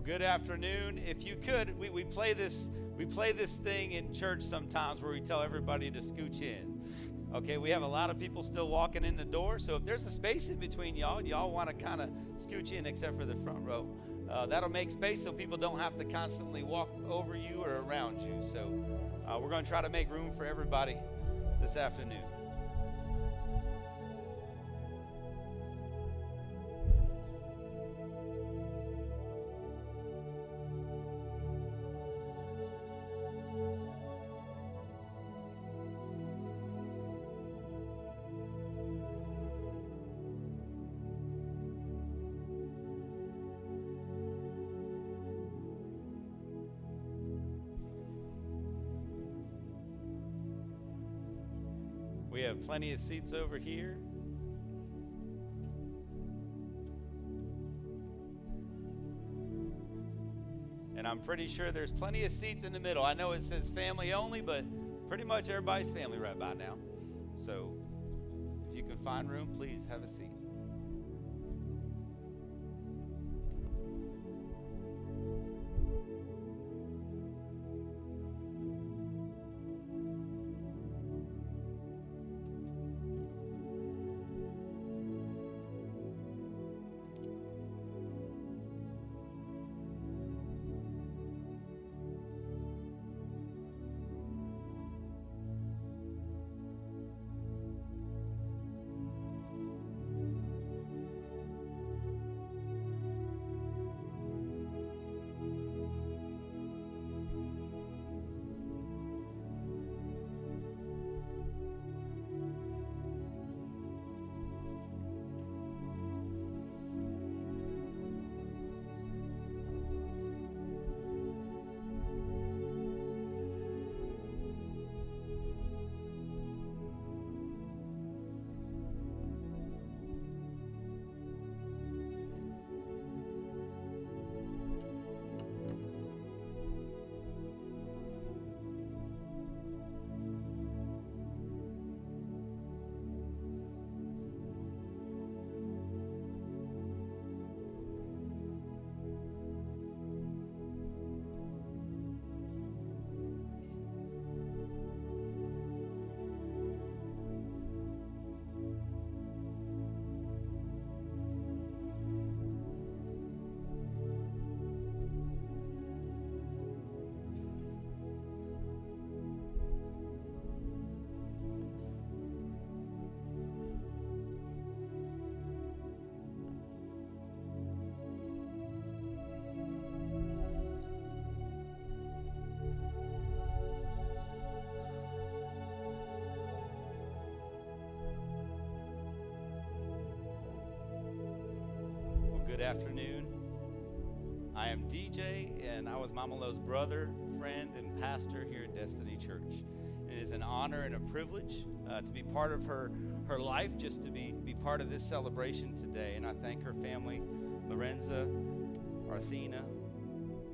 Well, good afternoon. If you could, we, we play this we play this thing in church sometimes where we tell everybody to scooch in. Okay, we have a lot of people still walking in the door, so if there's a space in between y'all, y'all want to kind of scooch in except for the front row. Uh, that'll make space so people don't have to constantly walk over you or around you. So uh, we're going to try to make room for everybody this afternoon. Plenty of seats over here. And I'm pretty sure there's plenty of seats in the middle. I know it says family only, but pretty much everybody's family right by now. So if you can find room, please have a seat. Good afternoon. I am DJ, and I was Mama Lo's brother, friend, and pastor here at Destiny Church. It is an honor and a privilege uh, to be part of her, her life, just to be, be part of this celebration today. And I thank her family, Lorenza, Arthena,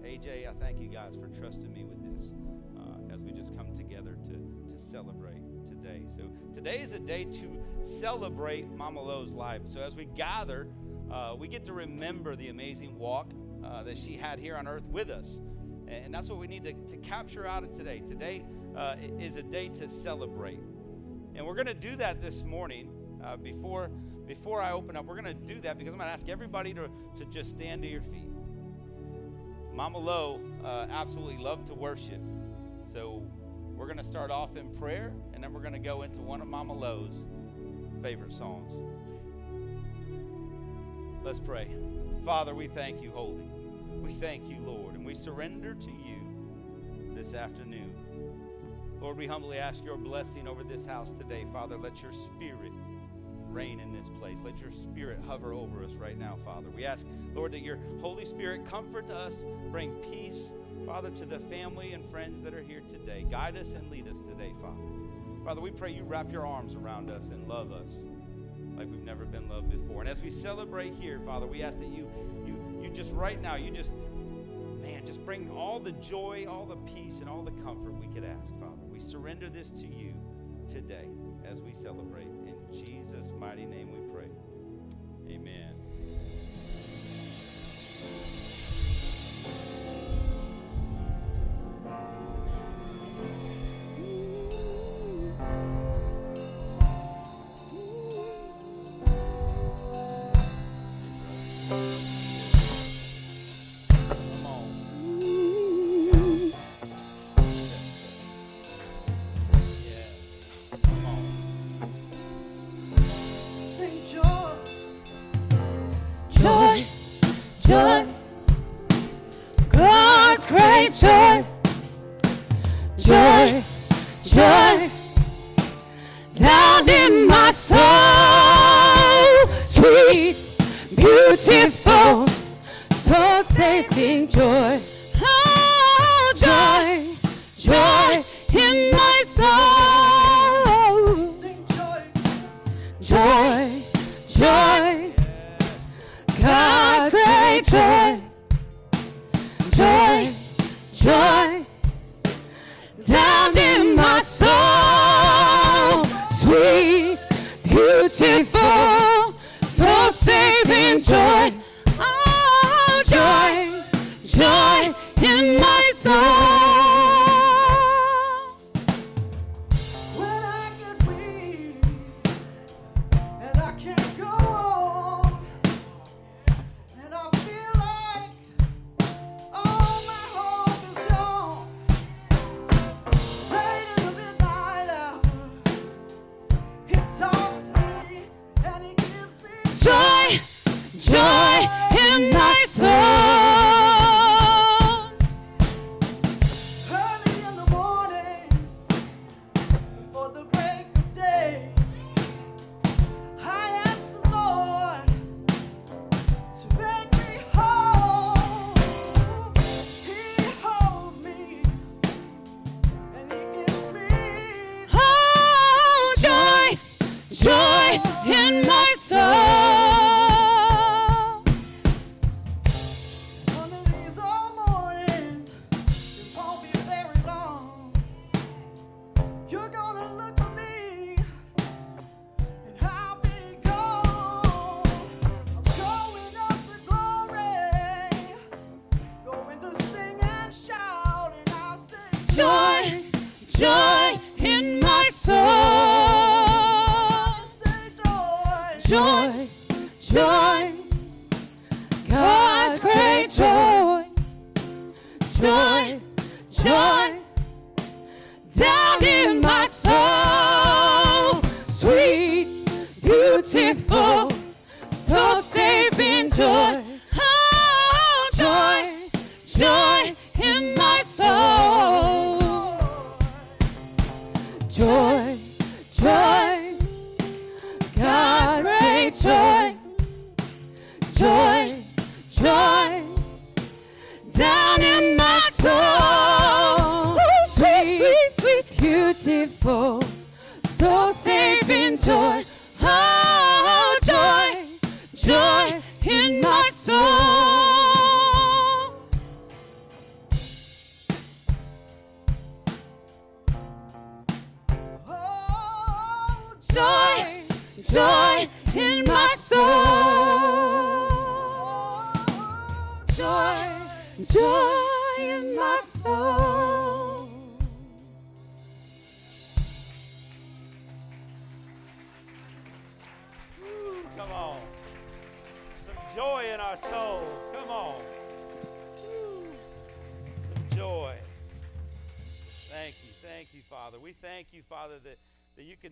AJ. I thank you guys for trusting me with this uh, as we just come together to, to celebrate today. So today is a day to celebrate Mama Lo's life. So as we gather, uh, we get to remember the amazing walk uh, that she had here on earth with us. And that's what we need to, to capture out of today. Today uh, is a day to celebrate. And we're going to do that this morning uh, before, before I open up. We're going to do that because I'm going to ask everybody to, to just stand to your feet. Mama Lo uh, absolutely loved to worship. So we're going to start off in prayer, and then we're going to go into one of Mama Lo's favorite songs. Let's pray. Father, we thank you, Holy. We thank you, Lord, and we surrender to you this afternoon. Lord, we humbly ask your blessing over this house today. Father, let your spirit reign in this place. Let your spirit hover over us right now, Father. We ask, Lord, that your Holy Spirit comfort us, bring peace, Father, to the family and friends that are here today. Guide us and lead us today, Father. Father, we pray you wrap your arms around us and love us like we've never been loved before. And as we celebrate here, Father, we ask that you, you, you just right now, you just, man, just bring all the joy, all the peace, and all the comfort we could ask, Father. We surrender this to you today as we celebrate. In Jesus' mighty name we pray. Amen.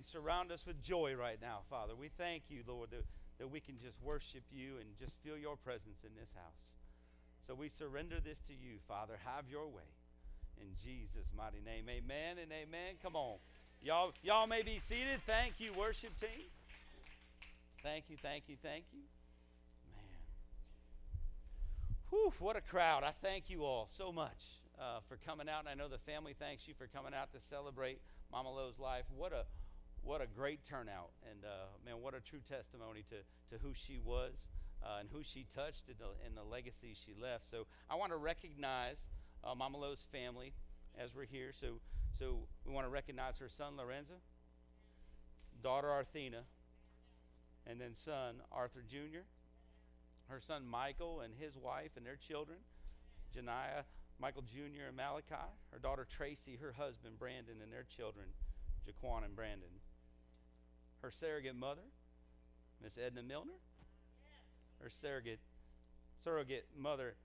Surround us with joy right now, Father. We thank you, Lord, that, that we can just worship you and just feel your presence in this house. So we surrender this to you, Father. Have your way. In Jesus' mighty name. Amen and amen. Come on. Y'all, y'all may be seated. Thank you, worship team. Thank you, thank you, thank you. Man. Whew, what a crowd. I thank you all so much uh, for coming out. And I know the family thanks you for coming out to celebrate Mama Lo's life. What a what a great turnout. And uh, man, what a true testimony to, to who she was uh, and who she touched and the, and the legacy she left. So I want to recognize uh, Mama Lo's family as we're here. So, so we want to recognize her son, Lorenzo, daughter, Arthena, and then son Arthur Jr., her son Michael and his wife and their children, Janiah, Michael Jr. and Malachi, her daughter Tracy, her husband Brandon, and their children, Jaquan and Brandon. Her surrogate mother, Miss Edna Milner, her surrogate surrogate mother,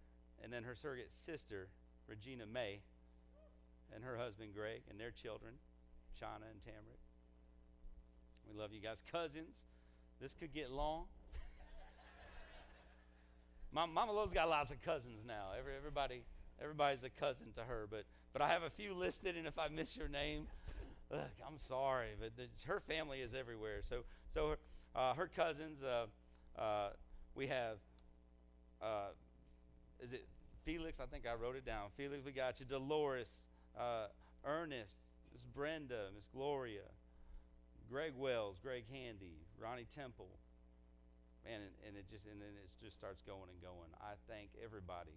and then her surrogate sister, Regina May, and her husband Greg, and their children, Shauna and Tamrick. We love you guys. Cousins, this could get long. Mom, Mama Lo's got lots of cousins now. Every, everybody, everybody's a cousin to her. But, but I have a few listed, and if I miss your name, I'm sorry. But the, her family is everywhere. So, so uh, her cousins, uh, uh, we have, uh, is it Felix? I think I wrote it down. Felix, we got you. Dolores, uh, Ernest, Miss Brenda, Miss Gloria, Greg Wells, Greg Handy, Ronnie Temple. Man, and, and it just and then it just starts going and going. I thank everybody,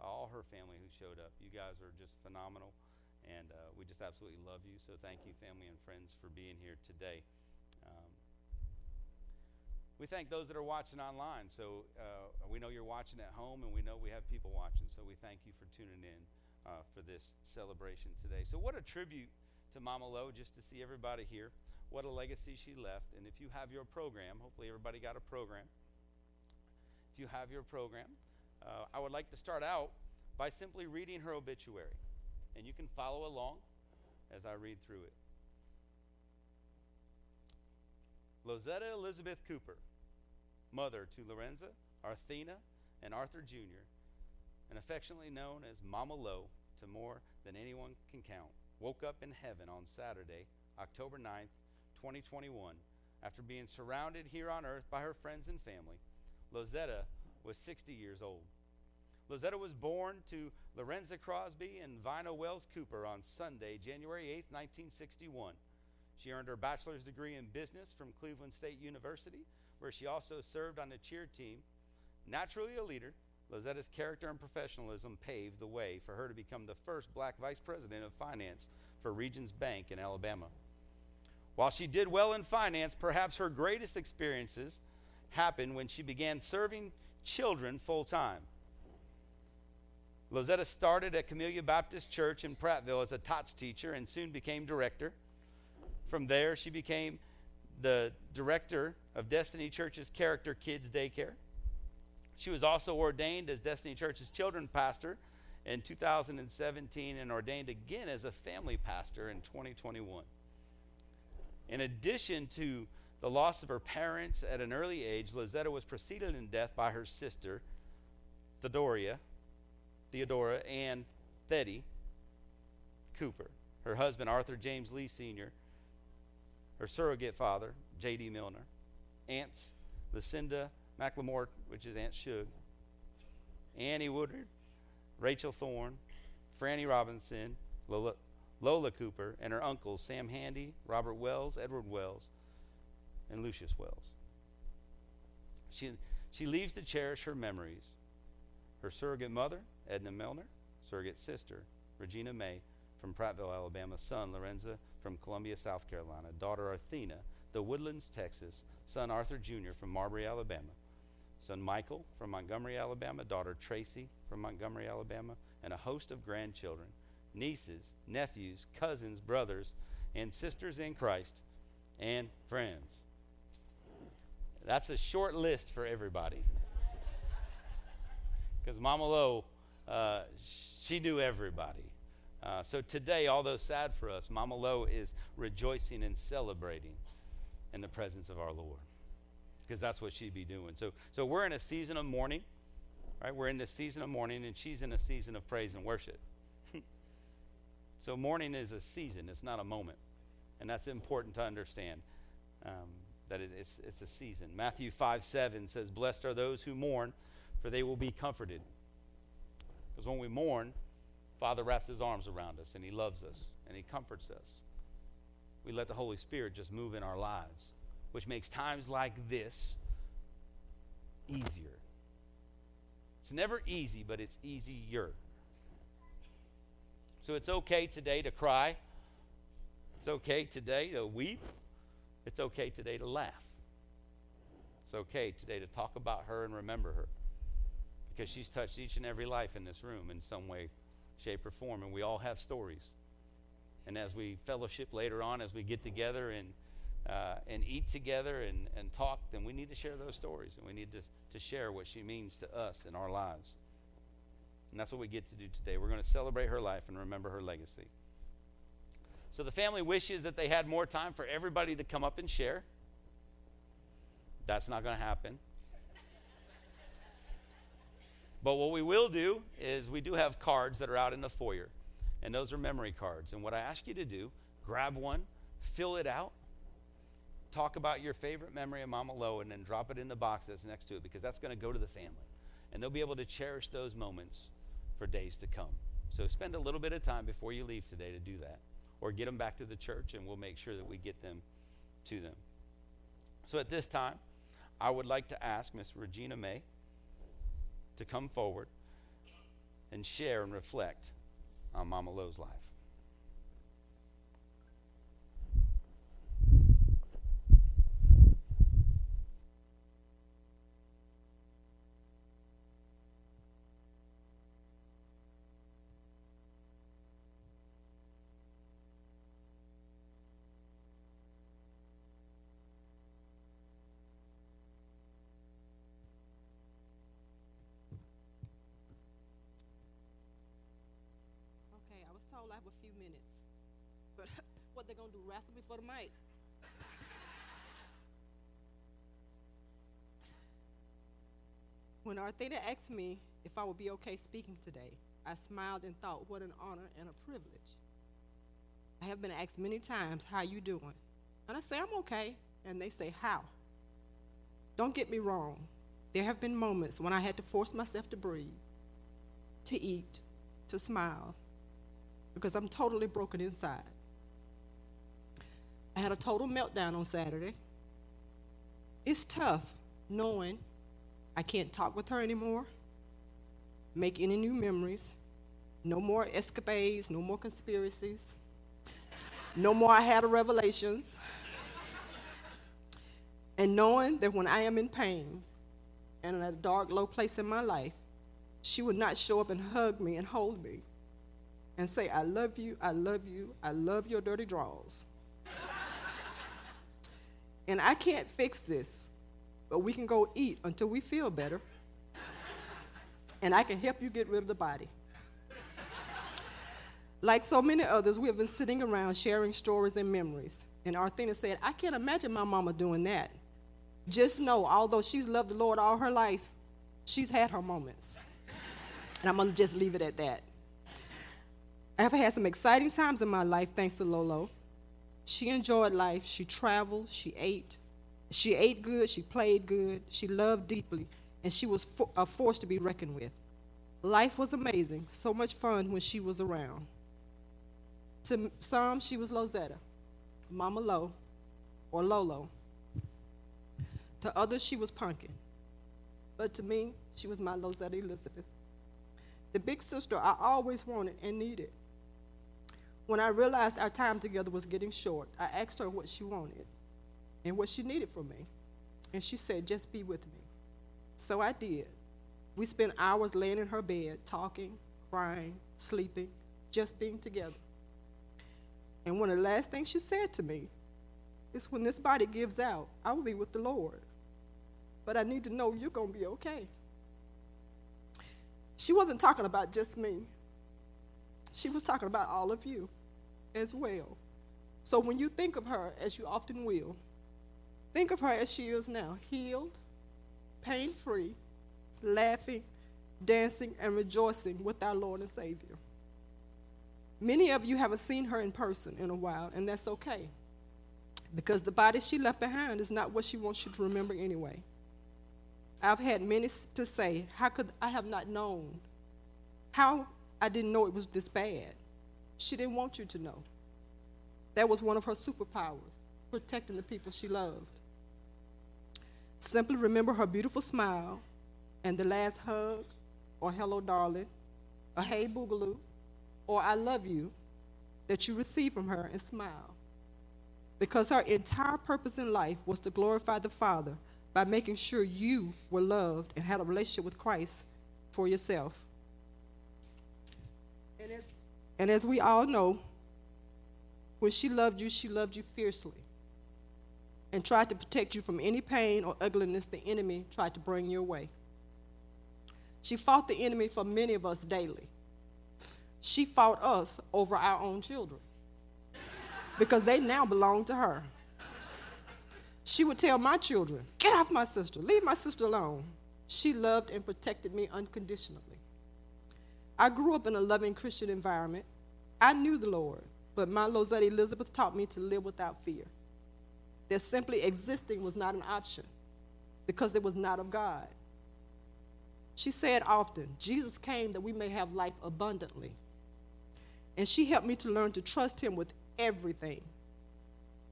all her family who showed up. You guys are just phenomenal, and uh, we just absolutely love you. So thank you, family and friends, for being here today. Um, we thank those that are watching online. So uh, we know you're watching at home, and we know we have people watching. So we thank you for tuning in uh, for this celebration today. So what a tribute to Mama Lo just to see everybody here what a legacy she left. And if you have your program, hopefully everybody got a program. If you have your program, uh, I would like to start out by simply reading her obituary. And you can follow along as I read through it. Lozetta Elizabeth Cooper, mother to Lorenza, Arthena, and Arthur Jr., and affectionately known as Mama Lo to more than anyone can count, woke up in heaven on Saturday, October 9th, 2021, after being surrounded here on earth by her friends and family, Lozetta was 60 years old. Lozetta was born to Lorenza Crosby and Vina Wells Cooper on Sunday, January 8, 1961. She earned her bachelor's degree in business from Cleveland State University, where she also served on the cheer team. Naturally a leader, Lozetta's character and professionalism paved the way for her to become the first black vice president of finance for Regions Bank in Alabama. While she did well in finance, perhaps her greatest experiences happened when she began serving children full time. Lozetta started at Camellia Baptist Church in Prattville as a TOTS teacher and soon became director. From there, she became the director of Destiny Church's Character Kids Daycare. She was also ordained as Destiny Church's children pastor in 2017 and ordained again as a family pastor in 2021. In addition to the loss of her parents at an early age, Lozetta was preceded in death by her sister, Theodoria, Theodora Ann Thetty Cooper, her husband, Arthur James Lee Sr., her surrogate father, J.D. Milner, aunts, Lucinda McLemore, which is Aunt Shug, Annie Woodard, Rachel Thorne, Franny Robinson, Lola, Lola Cooper, and her uncles Sam Handy, Robert Wells, Edward Wells, and Lucius Wells. She, she leaves to cherish her memories. Her surrogate mother, Edna Milner, surrogate sister, Regina May from Prattville, Alabama, son, Lorenza from Columbia, South Carolina, daughter, Arthena, the Woodlands, Texas, son, Arthur Jr. from Marbury, Alabama, son, Michael from Montgomery, Alabama, daughter, Tracy from Montgomery, Alabama, and a host of grandchildren nieces, nephews, cousins, brothers, and sisters in Christ, and friends. That's a short list for everybody. Because Mama Lo, uh, she knew everybody. Uh, so today, although sad for us, Mama Lo is rejoicing and celebrating in the presence of our Lord. Because that's what she'd be doing. So, so we're in a season of mourning, right? We're in the season of mourning, and she's in a season of praise and worship. So mourning is a season, it's not a moment. And that's important to understand. Um, that it's, it's a season. Matthew 5 7 says, Blessed are those who mourn, for they will be comforted. Because when we mourn, Father wraps his arms around us and he loves us and he comforts us. We let the Holy Spirit just move in our lives, which makes times like this easier. It's never easy, but it's easier. So it's okay today to cry. It's okay today to weep. It's okay today to laugh. It's okay today to talk about her and remember her because she's touched each and every life in this room in some way, shape, or form. And we all have stories. And as we fellowship later on, as we get together and, uh, and eat together and, and talk, then we need to share those stories and we need to, to share what she means to us in our lives. And that's what we get to do today. We're going to celebrate her life and remember her legacy. So the family wishes that they had more time for everybody to come up and share. That's not going to happen. But what we will do is we do have cards that are out in the foyer, and those are memory cards. And what I ask you to do, grab one, fill it out, talk about your favorite memory of Mama Lo, and then drop it in the box that's next to it because that's going to go to the family. And they'll be able to cherish those moments for days to come. So spend a little bit of time before you leave today to do that. Or get them back to the church, and we'll make sure that we get them to them. So at this time, I would like to ask Miss Regina May to come forward and share and reflect on Mama Lo's life. Okay, I was told I have a few minutes. But what they gonna do, wrestle me for the mic? When Arthena asked me if I would be okay speaking today, I smiled and thought, what an honor and a privilege. I have been asked many times, how you doing? And I say, I'm okay. And they say, how? Don't get me wrong. There have been moments when I had to force myself to breathe, to eat, to smile, because I'm totally broken inside. I had a total meltdown on Saturday. It's tough knowing I can't talk with her anymore, make any new memories, no more escapades, no more conspiracies, no more I had a revelations. And knowing that when I am in pain and in a dark, low place in my life, she would not show up and hug me and hold me and say, I love you, I love you, I love your dirty draws. And I can't fix this, but we can go eat until we feel better. and I can help you get rid of the body. like so many others, we have been sitting around sharing stories and memories. And Arthena said, I can't imagine my mama doing that. Just know, although she's loved the Lord all her life, she's had her moments. And I'm gonna just leave it at that. I have had some exciting times in my life thanks to Lolo. She enjoyed life. She traveled. She ate. She ate good. She played good. She loved deeply. And she was a force to be reckoned with. Life was amazing. So much fun when she was around. To some, she was Lozetta, Mama Lo, or Lolo. To others, she was Pumpkin. But to me, she was my Lozetta Elizabeth. The big sister I always wanted and needed. When I realized our time together was getting short, I asked her what she wanted and what she needed from me. And she said, just be with me. So I did. We spent hours laying in her bed, talking, crying, sleeping, just being together. And one of the last things she said to me is, when this body gives out, I will be with the Lord. But I need to know you're going to be okay. She wasn't talking about just me, she was talking about all of you as well. So when you think of her, as you often will, think of her as she is now healed, pain free, laughing, dancing, and rejoicing with our Lord and Savior. Many of you haven't seen her in person in a while, and that's okay. Because the body she left behind is not what she wants you to remember anyway. I've had many to say, How could I have not known? How I didn't know it was this bad. She didn't want you to know. That was one of her superpowers, protecting the people she loved. Simply remember her beautiful smile and the last hug, or hello, darling, or hey, boogaloo, or I love you that you received from her and smile. Because her entire purpose in life was to glorify the Father by making sure you were loved and had a relationship with Christ for yourself. And as, we all know, when she loved you, she loved you fiercely and tried to protect you from any pain or ugliness the enemy tried to bring your way. She fought the enemy for many of us daily. She fought us over our own children because they now belong to her. She would tell my children, Get off my sister, leave my sister alone. She loved and protected me unconditionally. I grew up in a loving Christian environment. I knew the Lord, but my Lozette Elizabeth taught me to live without fear. That simply existing was not an option because it was not of God. She said often, Jesus came that we may have life abundantly. And she helped me to learn to trust Him with everything.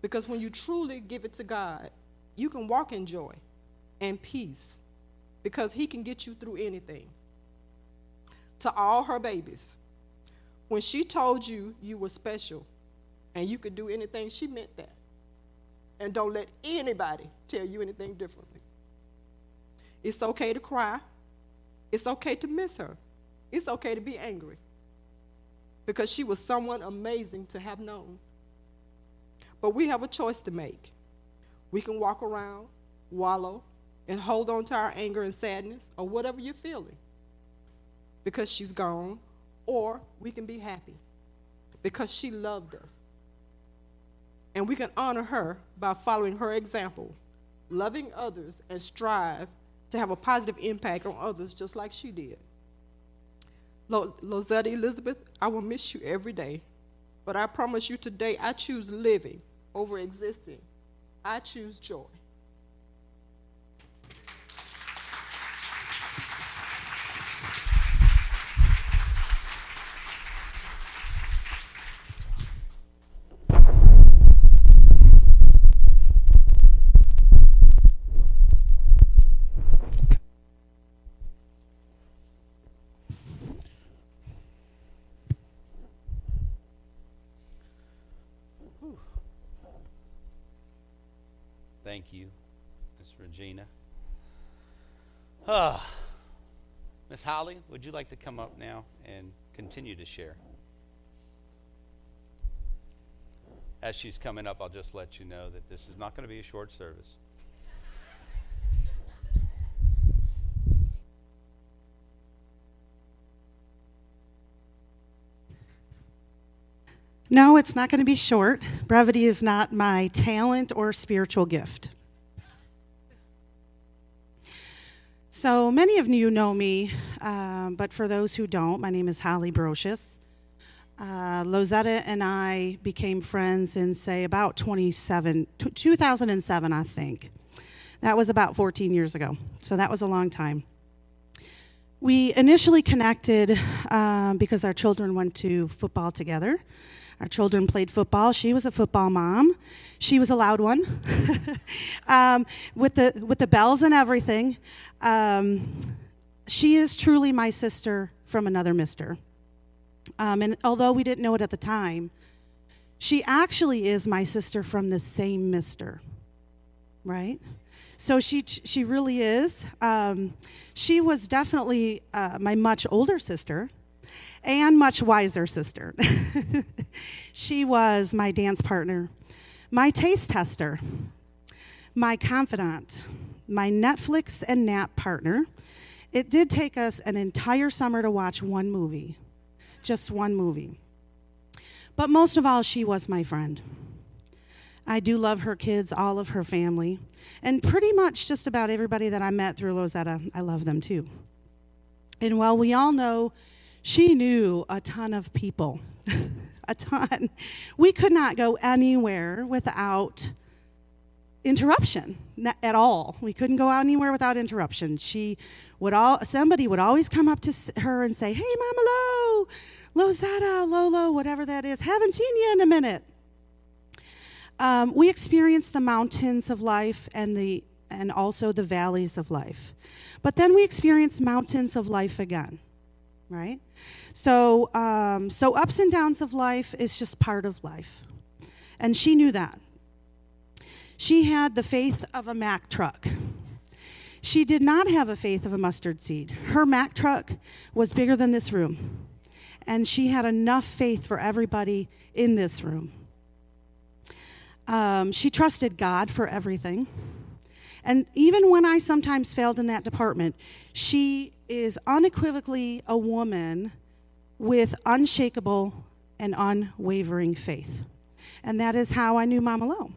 Because when you truly give it to God, you can walk in joy and peace because He can get you through anything. To all her babies, when she told you you were special and you could do anything, she meant that. And don't let anybody tell you anything differently. It's okay to cry. It's okay to miss her. It's okay to be angry because she was someone amazing to have known. But we have a choice to make. We can walk around, wallow, and hold on to our anger and sadness or whatever you're feeling because she's gone, or we can be happy because she loved us. And we can honor her by following her example, loving others, and strive to have a positive impact on others just like she did. Lo- Lozette Elizabeth, I will miss you every day, but I promise you today I choose living over existing. I choose joy. Thank you, Regina. Ah, Miss Holly, would you like to come up now and continue to share? As she's coming up, I'll just let you know that this is not going to be a short service. No, it's not going to be short. Brevity is not my talent or spiritual gift. So many of you know me, um, but for those who don't, my name is Holly Brocious. Uh, Lozetta and I became friends in, say, about 27, t- 2007, I think. That was about 14 years ago, so that was a long time. We initially connected um, because our children went to football together. Our children played football. She was a football mom. She was a loud one, um, with the with the bells and everything. Um, she is truly my sister from another mister. Um, and although we didn't know it at the time, she actually is my sister from the same mister, right? So she she really is. Um, she was definitely uh, my much older sister and much wiser sister. she was my dance partner, my taste tester, my confidant, my Netflix and nap partner. It did take us an entire summer to watch one movie, just one movie. But most of all, she was my friend. I do love her kids, all of her family, and pretty much just about everybody that I met through Lozetta, I love them too. And while we all know she knew a ton of people, a ton. We could not go anywhere without interruption at all. We couldn't go out anywhere without interruption. She would all somebody would always come up to her and say, "Hey, Mama Lo, Lozetta, Lolo, whatever that is. Haven't seen you in a minute." Um, we experienced the mountains of life and the and also the valleys of life, but then we experienced mountains of life again, right? So, um, so ups and downs of life is just part of life, and she knew that. She had the faith of a Mack truck. She did not have a faith of a mustard seed. Her Mack truck was bigger than this room, and she had enough faith for everybody in this room. Um, she trusted God for everything. And even when I sometimes failed in that department, she is unequivocally a woman with unshakable and unwavering faith. And that is how I knew Mama Lo.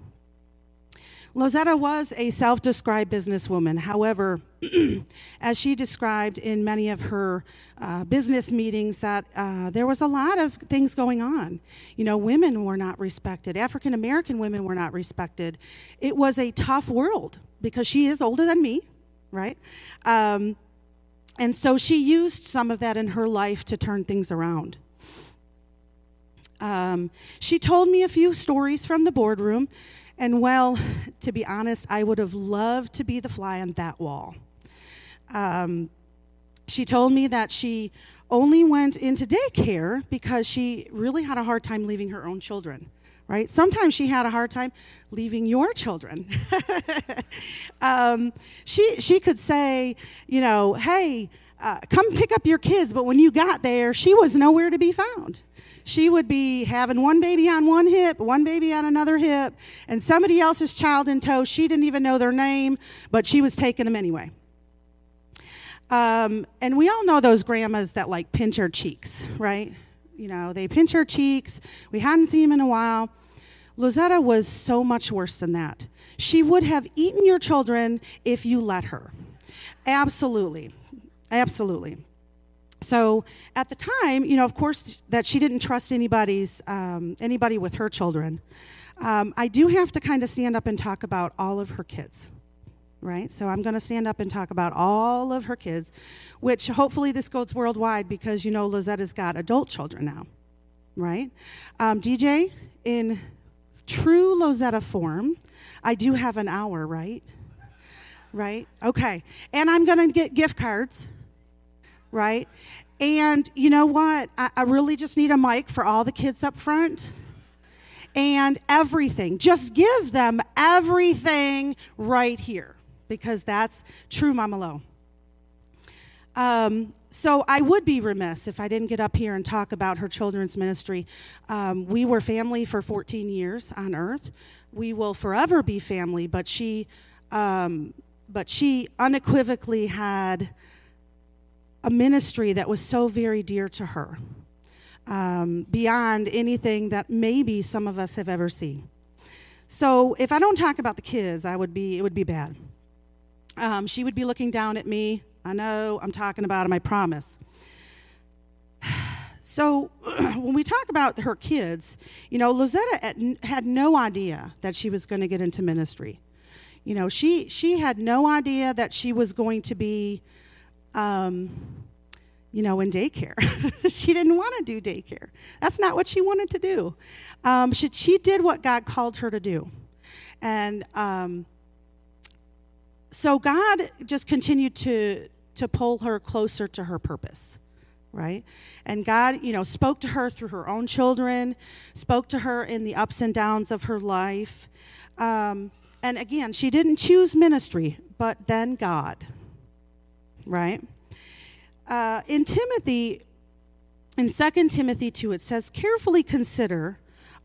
Lozetta was a self described businesswoman. However, as she described in many of her uh, business meetings, that uh, there was a lot of things going on. You know, women were not respected, African American women were not respected. It was a tough world because she is older than me, right? Um, and so she used some of that in her life to turn things around. Um, she told me a few stories from the boardroom and well, to be honest, I would have loved to be the fly on that wall. Um, she told me that she only went into daycare because she really had a hard time leaving her own children right sometimes she had a hard time leaving your children um, she, she could say you know hey uh, come pick up your kids but when you got there she was nowhere to be found she would be having one baby on one hip, one baby on another hip, and somebody else's child in tow. She didn't even know their name, but she was taking them anyway. Um, and we all know those grandmas that like pinch her cheeks, right? You know, they pinch her cheeks. We hadn't seen them in a while. Lozetta was so much worse than that. She would have eaten your children if you let her. Absolutely. Absolutely so at the time, you know, of course, that she didn't trust anybody's um, anybody with her children. Um, I do have to kind of stand up and talk about all of her kids, right? So I'm going to stand up and talk about all of her kids, which hopefully this goes worldwide because you know Lozetta's got adult children now, right? Um, DJ, in true Lozetta form, I do have an hour, right? Right? Okay. And I'm going to get gift cards right? And you know what? I, I, really just need a mic for all the kids up front. And everything. Just give them everything right here because that's true Mama Lo. Um, so I would be remiss if I didn't get up here and talk about her children's ministry. Um, we were family for 14 years on earth. We will forever be family, but she, um, but she unequivocally had a ministry that was so very dear to her, um, beyond anything that maybe some of us have ever seen. So if I don't talk about the kids, I would be it would be bad. Um, she would be looking down at me. I know I'm talking about him. I promise. So when we talk about her kids, you know, Lozetta had no idea that she was going to get into ministry. You know, she she had no idea that she was going to be um, you know, in daycare. she didn't want to do daycare. That's not what she wanted to do. Um, she, she did what God called her to do. And um, so God just continued to, to pull her closer to her purpose, right? And God, you know, spoke to her through her own children, spoke to her in the ups and downs of her life. Um, and again, she didn't choose ministry, but then God right? Uh, in Timothy, in 2 Timothy 2, it says, Carefully consider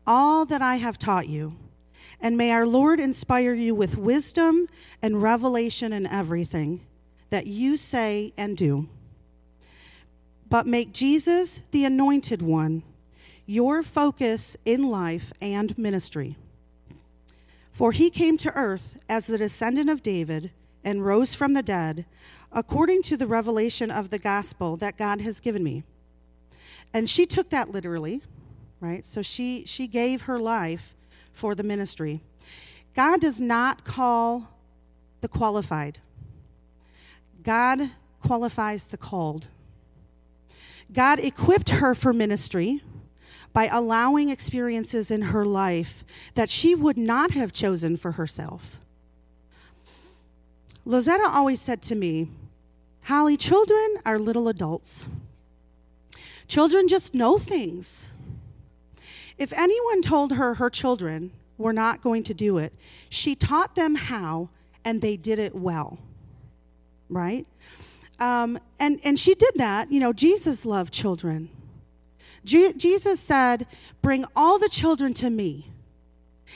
all that I have taught you, and may our Lord inspire you with wisdom and revelation in everything that you say and do. But make Jesus, the anointed one, your focus in life and ministry. For he came to earth as the descendant of David and rose from the dead according to the revelation of the gospel that God has given me. And she took that literally, right? So she, she gave her life for the ministry. God does not call the qualified, God qualifies the called. God equipped her for ministry by allowing experiences in her life that she would not have chosen for herself. Lozetta always said to me, Holly, children are little adults. Children just know things. If anyone told her her children were not going to do it, she taught them how and they did it well. Right? Um, and, and she did that. You know, Jesus loved children. Je- Jesus said, Bring all the children to me.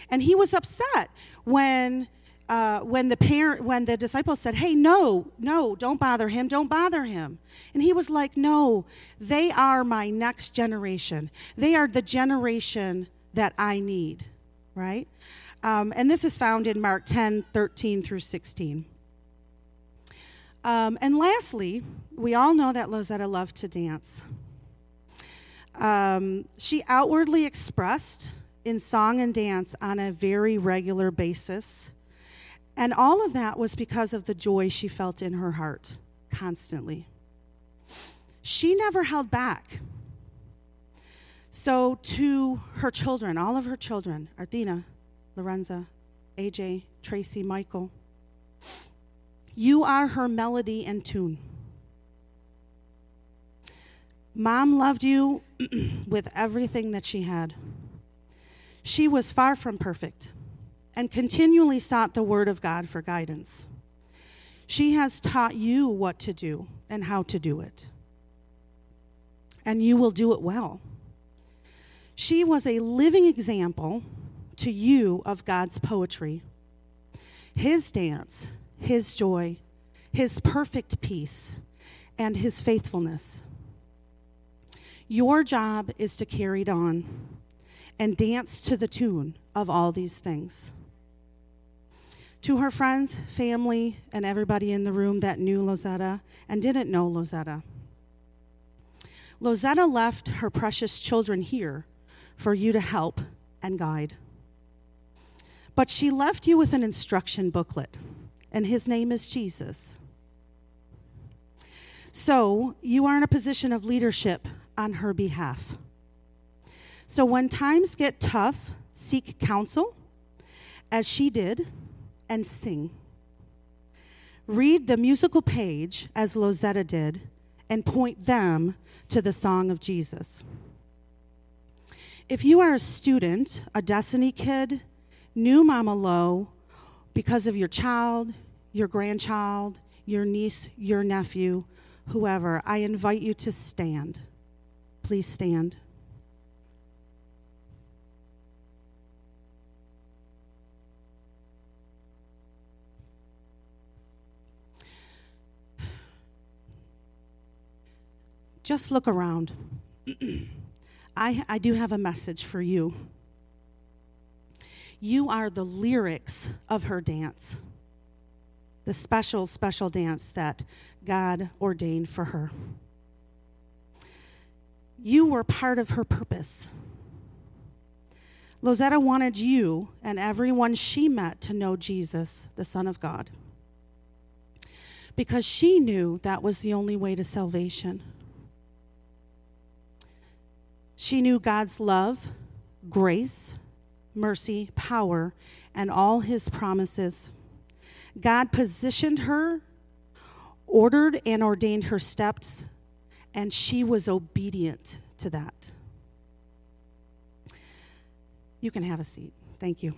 And he was upset when uh, when the parent when the disciples said hey no no don't bother him don't bother him and he was like no they are my next generation they are the generation that i need right Um, and this is found in Mark 10 13 through 16. Um, and lastly, we all know that Lozetta loved to dance. Um, she outwardly expressed in song and dance on a very regular basis. And all of that was because of the joy she felt in her heart constantly. She never held back. So, to her children, all of her children, Arthena, Lorenza, AJ, Tracy, Michael, you are her melody and tune. Mom loved you with everything that she had. She was far from perfect and continually sought the Word of God for guidance. She has taught you what to do and how to do it, and you will do it well. She was a living example to you of God's poetry, His dance, His joy, His perfect peace, and His faithfulness. Your job is to carry it on and dance to the tune of all these things. To her friends, family, and everybody in the room that knew Lozetta and didn't know Lozetta, Lozetta left her precious children here for you to help and guide. But she left you with an instruction booklet, and his name is Jesus. So you are in a position of leadership on her behalf. So when times get tough, seek counsel, as she did, and sing. Read the musical page, as Lozetta did, and point them to the song of Jesus. If you are a student, a Destiny kid, knew Mama Lo, because of your child, your grandchild, your niece, your nephew, whoever, I invite you to stand. Please stand. Just look around. I, I do have a message for you. You are the lyrics of her dance, the special, special dance that God ordained for her. You were part of her purpose. Lozetta wanted you and everyone she met to know Jesus, the Son of God, because she knew that was the only way to salvation. She knew God's love, grace, mercy, power, and all his promises. God positioned her, ordered and ordained her steps, and she was obedient to that. You can have a seat. Thank you.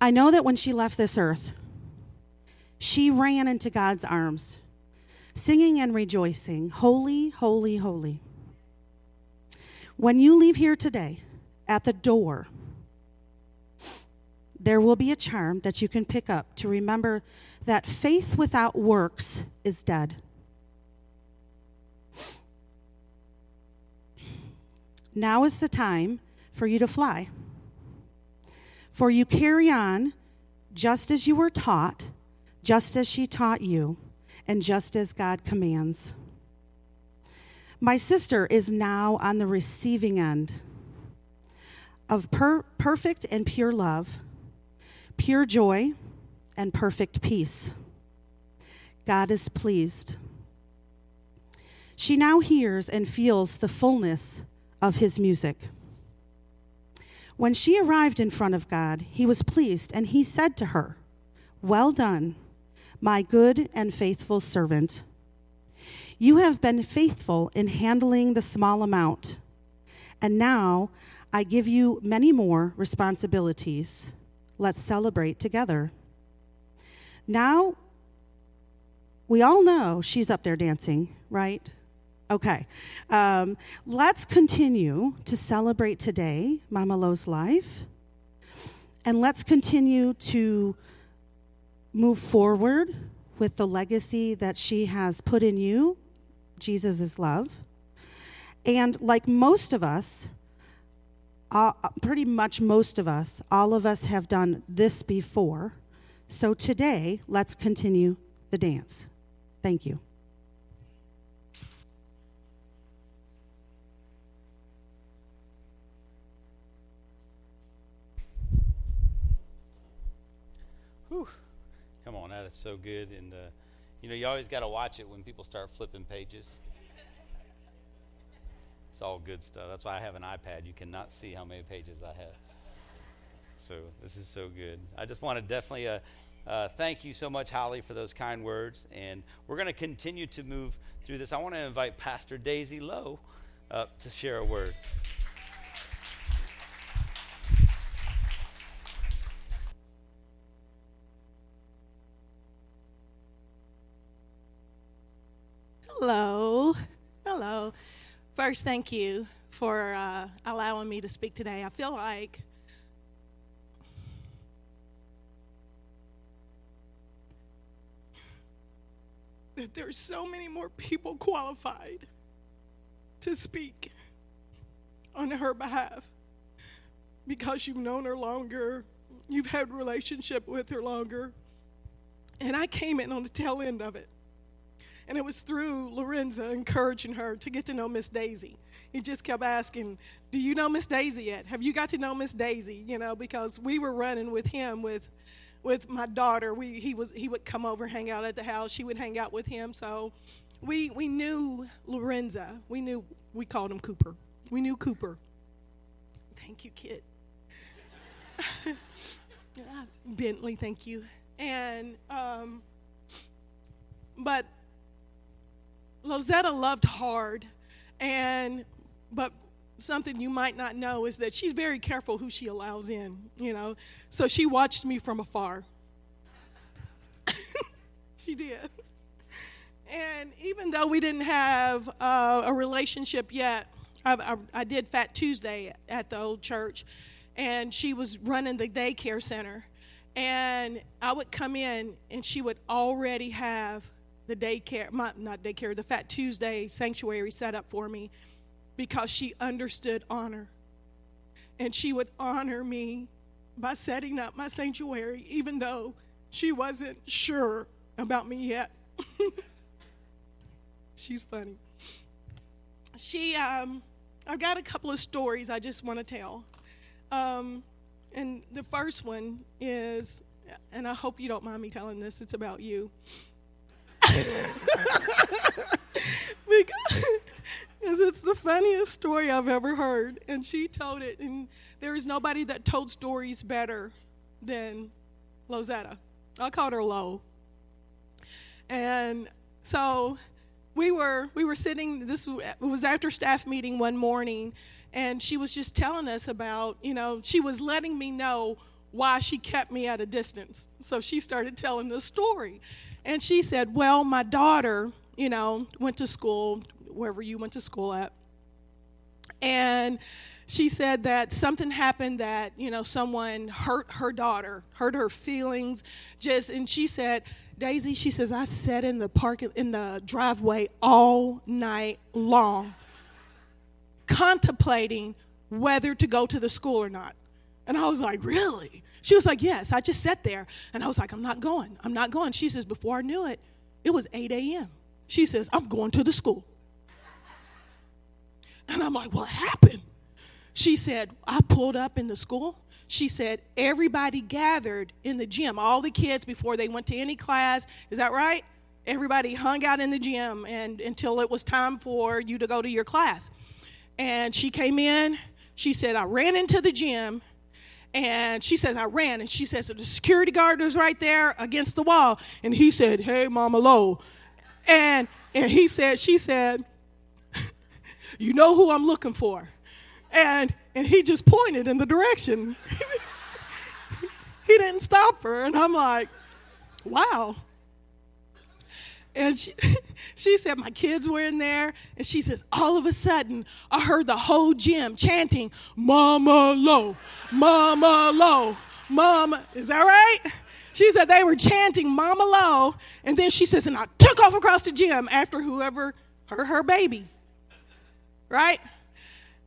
I know that when she left this earth, she ran into God's arms, singing and rejoicing, Holy, holy, holy. When you leave here today, at the door, there will be a charm that you can pick up to remember that faith without works is dead. Now is the time for you to fly. For you carry on just as you were taught, just as she taught you, and just as God commands. My sister is now on the receiving end of per- perfect and pure love, pure joy, and perfect peace. God is pleased. She now hears and feels the fullness of his music. When she arrived in front of God, he was pleased, and he said to her, Well done, my good and faithful servant. You have been faithful in handling the small amount, and now I give you many more responsibilities. Let's celebrate together. Now, we all know she's up there dancing, right? Okay. Um, let's continue to celebrate today Mama Lo's life. And let's continue to move forward with the legacy that she has put in you Jesus' is love. And like most of us, uh, pretty much most of us, all of us have done this before. So today, let's continue the dance. Thank you. Whew. Come on, that is so good. And, uh, you know, you always got to watch it when people start flipping pages. It's all good stuff. That's why I have an iPad. You cannot see how many pages I have. So this is so good. I just want to definitely uh, uh, thank you so much, Holly, for those kind words. And we're going to continue to move through this. I want to invite Pastor Daisy Lowe up to share a word. Hello. Hello. First, thank you for uh, allowing me to speak today. I feel like that there's so many more people qualified to speak on her behalf because you've known her longer, you've had relationship with her longer. And I came in on the tail end of it. And it was through Lorenza encouraging her to get to know Miss Daisy. He just kept asking, Do you know Miss Daisy yet? Have you got to know Miss Daisy? You know, because we were running with him with with my daughter. We he was he would come over, hang out at the house. She would hang out with him. So we we knew Lorenza. We knew we called him Cooper. We knew Cooper. Thank you, kid. Bentley, thank you. And um, but Lozetta loved hard, and but something you might not know is that she's very careful who she allows in. You know, so she watched me from afar. she did. And even though we didn't have uh, a relationship yet, I, I, I did Fat Tuesday at the old church, and she was running the daycare center. And I would come in, and she would already have the daycare, my, not daycare, the Fat Tuesday sanctuary set up for me because she understood honor. And she would honor me by setting up my sanctuary, even though she wasn't sure about me yet. She's funny. She, um, I've got a couple of stories I just want to tell. Um, and the first one is, and I hope you don't mind me telling this, it's about you. because it's the funniest story I've ever heard. And she told it, and there is nobody that told stories better than Lozetta. I called her Lo. And so we were we were sitting. This was after staff meeting one morning, and she was just telling us about you know she was letting me know why she kept me at a distance. So she started telling the story. And she said, Well, my daughter, you know, went to school, wherever you went to school at. And she said that something happened that, you know, someone hurt her daughter, hurt her feelings, just, and she said, Daisy, she says, I sat in the park, in the driveway all night long, contemplating whether to go to the school or not. And I was like, Really? She was like, Yes. I just sat there. And I was like, I'm not going. I'm not going. She says, Before I knew it, it was 8 a.m. She says, I'm going to the school. And I'm like, What happened? She said, I pulled up in the school. She said, Everybody gathered in the gym, all the kids before they went to any class. Is that right? Everybody hung out in the gym and until it was time for you to go to your class. And she came in. She said, I ran into the gym and she says, I ran. And she says, the security guard was right there against the wall. And he said, Hey, Mama Lo. And, and he said, She said, You know who I'm looking for. And, and he just pointed in the direction. he didn't stop her. And I'm like, Wow. And she, she said, My kids were in there. And she says, All of a sudden, I heard the whole gym chanting, Mama Lo, Mama Lo, Mama. Is that right? She said they were chanting Mama Lo. And then she says, And I took off across the gym after whoever hurt her baby. Right?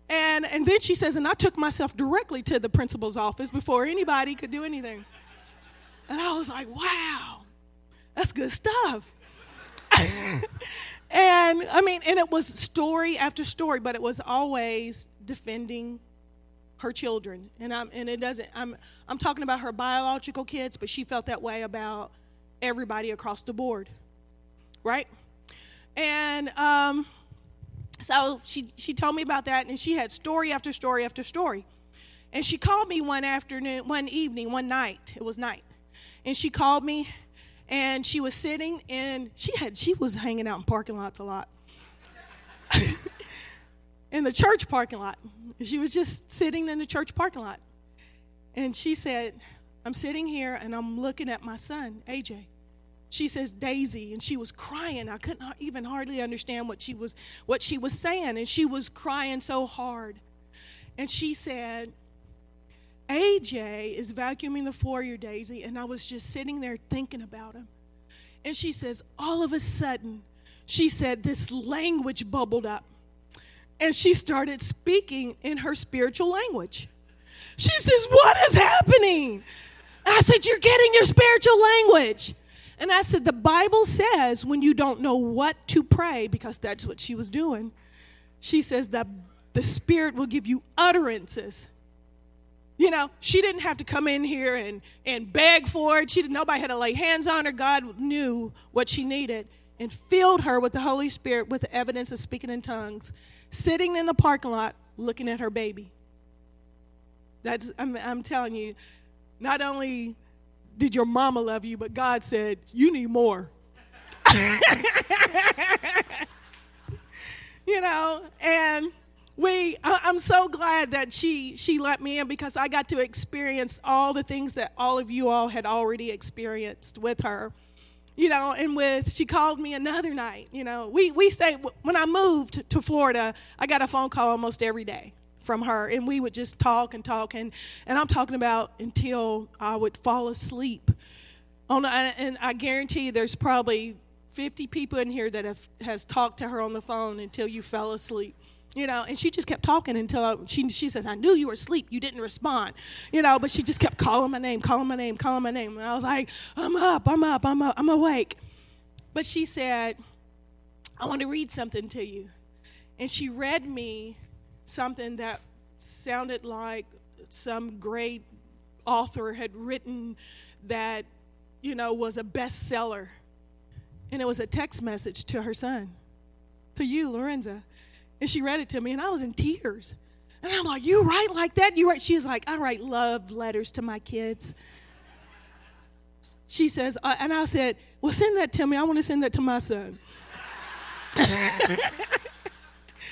And, and then she says, and I took myself directly to the principal's office before anybody could do anything. And I was like, wow, that's good stuff. and I mean, and it was story after story, but it was always defending her children. And I'm and it doesn't I'm I'm talking about her biological kids, but she felt that way about everybody across the board. Right? And um so she she told me about that and she had story after story after story. And she called me one afternoon, one evening, one night. It was night. And she called me and she was sitting and she had she was hanging out in parking lots a lot. in the church parking lot. She was just sitting in the church parking lot. And she said, I'm sitting here and I'm looking at my son, AJ. She says Daisy, and she was crying. I couldn't even hardly understand what she was what she was saying, and she was crying so hard. And she said, AJ is vacuuming the foyer, Daisy, and I was just sitting there thinking about him. And she says, all of a sudden, she said, this language bubbled up. And she started speaking in her spiritual language. She says, What is happening? I said, You're getting your spiritual language. And I said, The Bible says when you don't know what to pray, because that's what she was doing, she says that the Spirit will give you utterances. You know, she didn't have to come in here and, and beg for it. She didn't, nobody had to lay hands on her. God knew what she needed and filled her with the Holy Spirit with the evidence of speaking in tongues, sitting in the parking lot looking at her baby. That's, I'm, I'm telling you, not only did your mama love you, but God said, you need more. you know, and we i'm so glad that she she let me in because i got to experience all the things that all of you all had already experienced with her you know and with she called me another night you know. We we stay when i moved to florida i got a phone call almost every day from her and we would just talk and talk and and i'm talking about until i would fall asleep. On and i guarantee there's probably 50 people in here that have has talked to her on the phone until you fell asleep you know and she just kept talking until I, she, she says i knew you were asleep. You didn't respond you know but she just kept calling my name calling my name calling my name. And i was like i'm up i'm up i'm up i'm awake. But she said i want to read something to you. And she read me something that sounded like some great author had written that you know was a bestseller. And it was a text message to her son to you lorenza and she read it to me, and I was in tears. And I'm like, You write like that? You write? She's like, I write love letters to my kids. She says, uh, and I said, Well, send that to me. I want to send that to my son.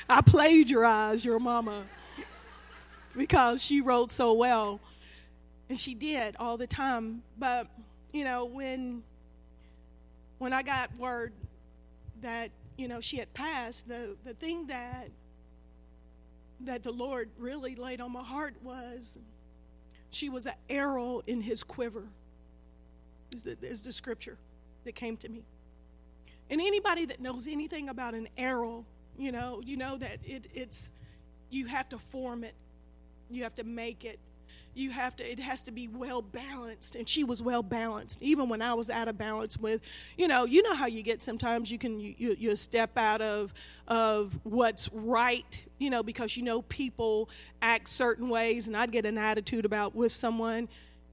I plagiarized your mama because she wrote so well. And she did all the time. But, you know, when when I got word that you know she had passed the the thing that that the lord really laid on my heart was she was an arrow in his quiver is the, is the scripture that came to me. And anybody that knows anything about an arrow you know you know that it, it's you have to form it. You have to make it you have to it has to be well balanced. And she was well balanced even when i was out of balance with you know you know how you get sometimes you can you, you, step out of of what's right you know because you know people act certain ways. And i'd get an attitude about with someone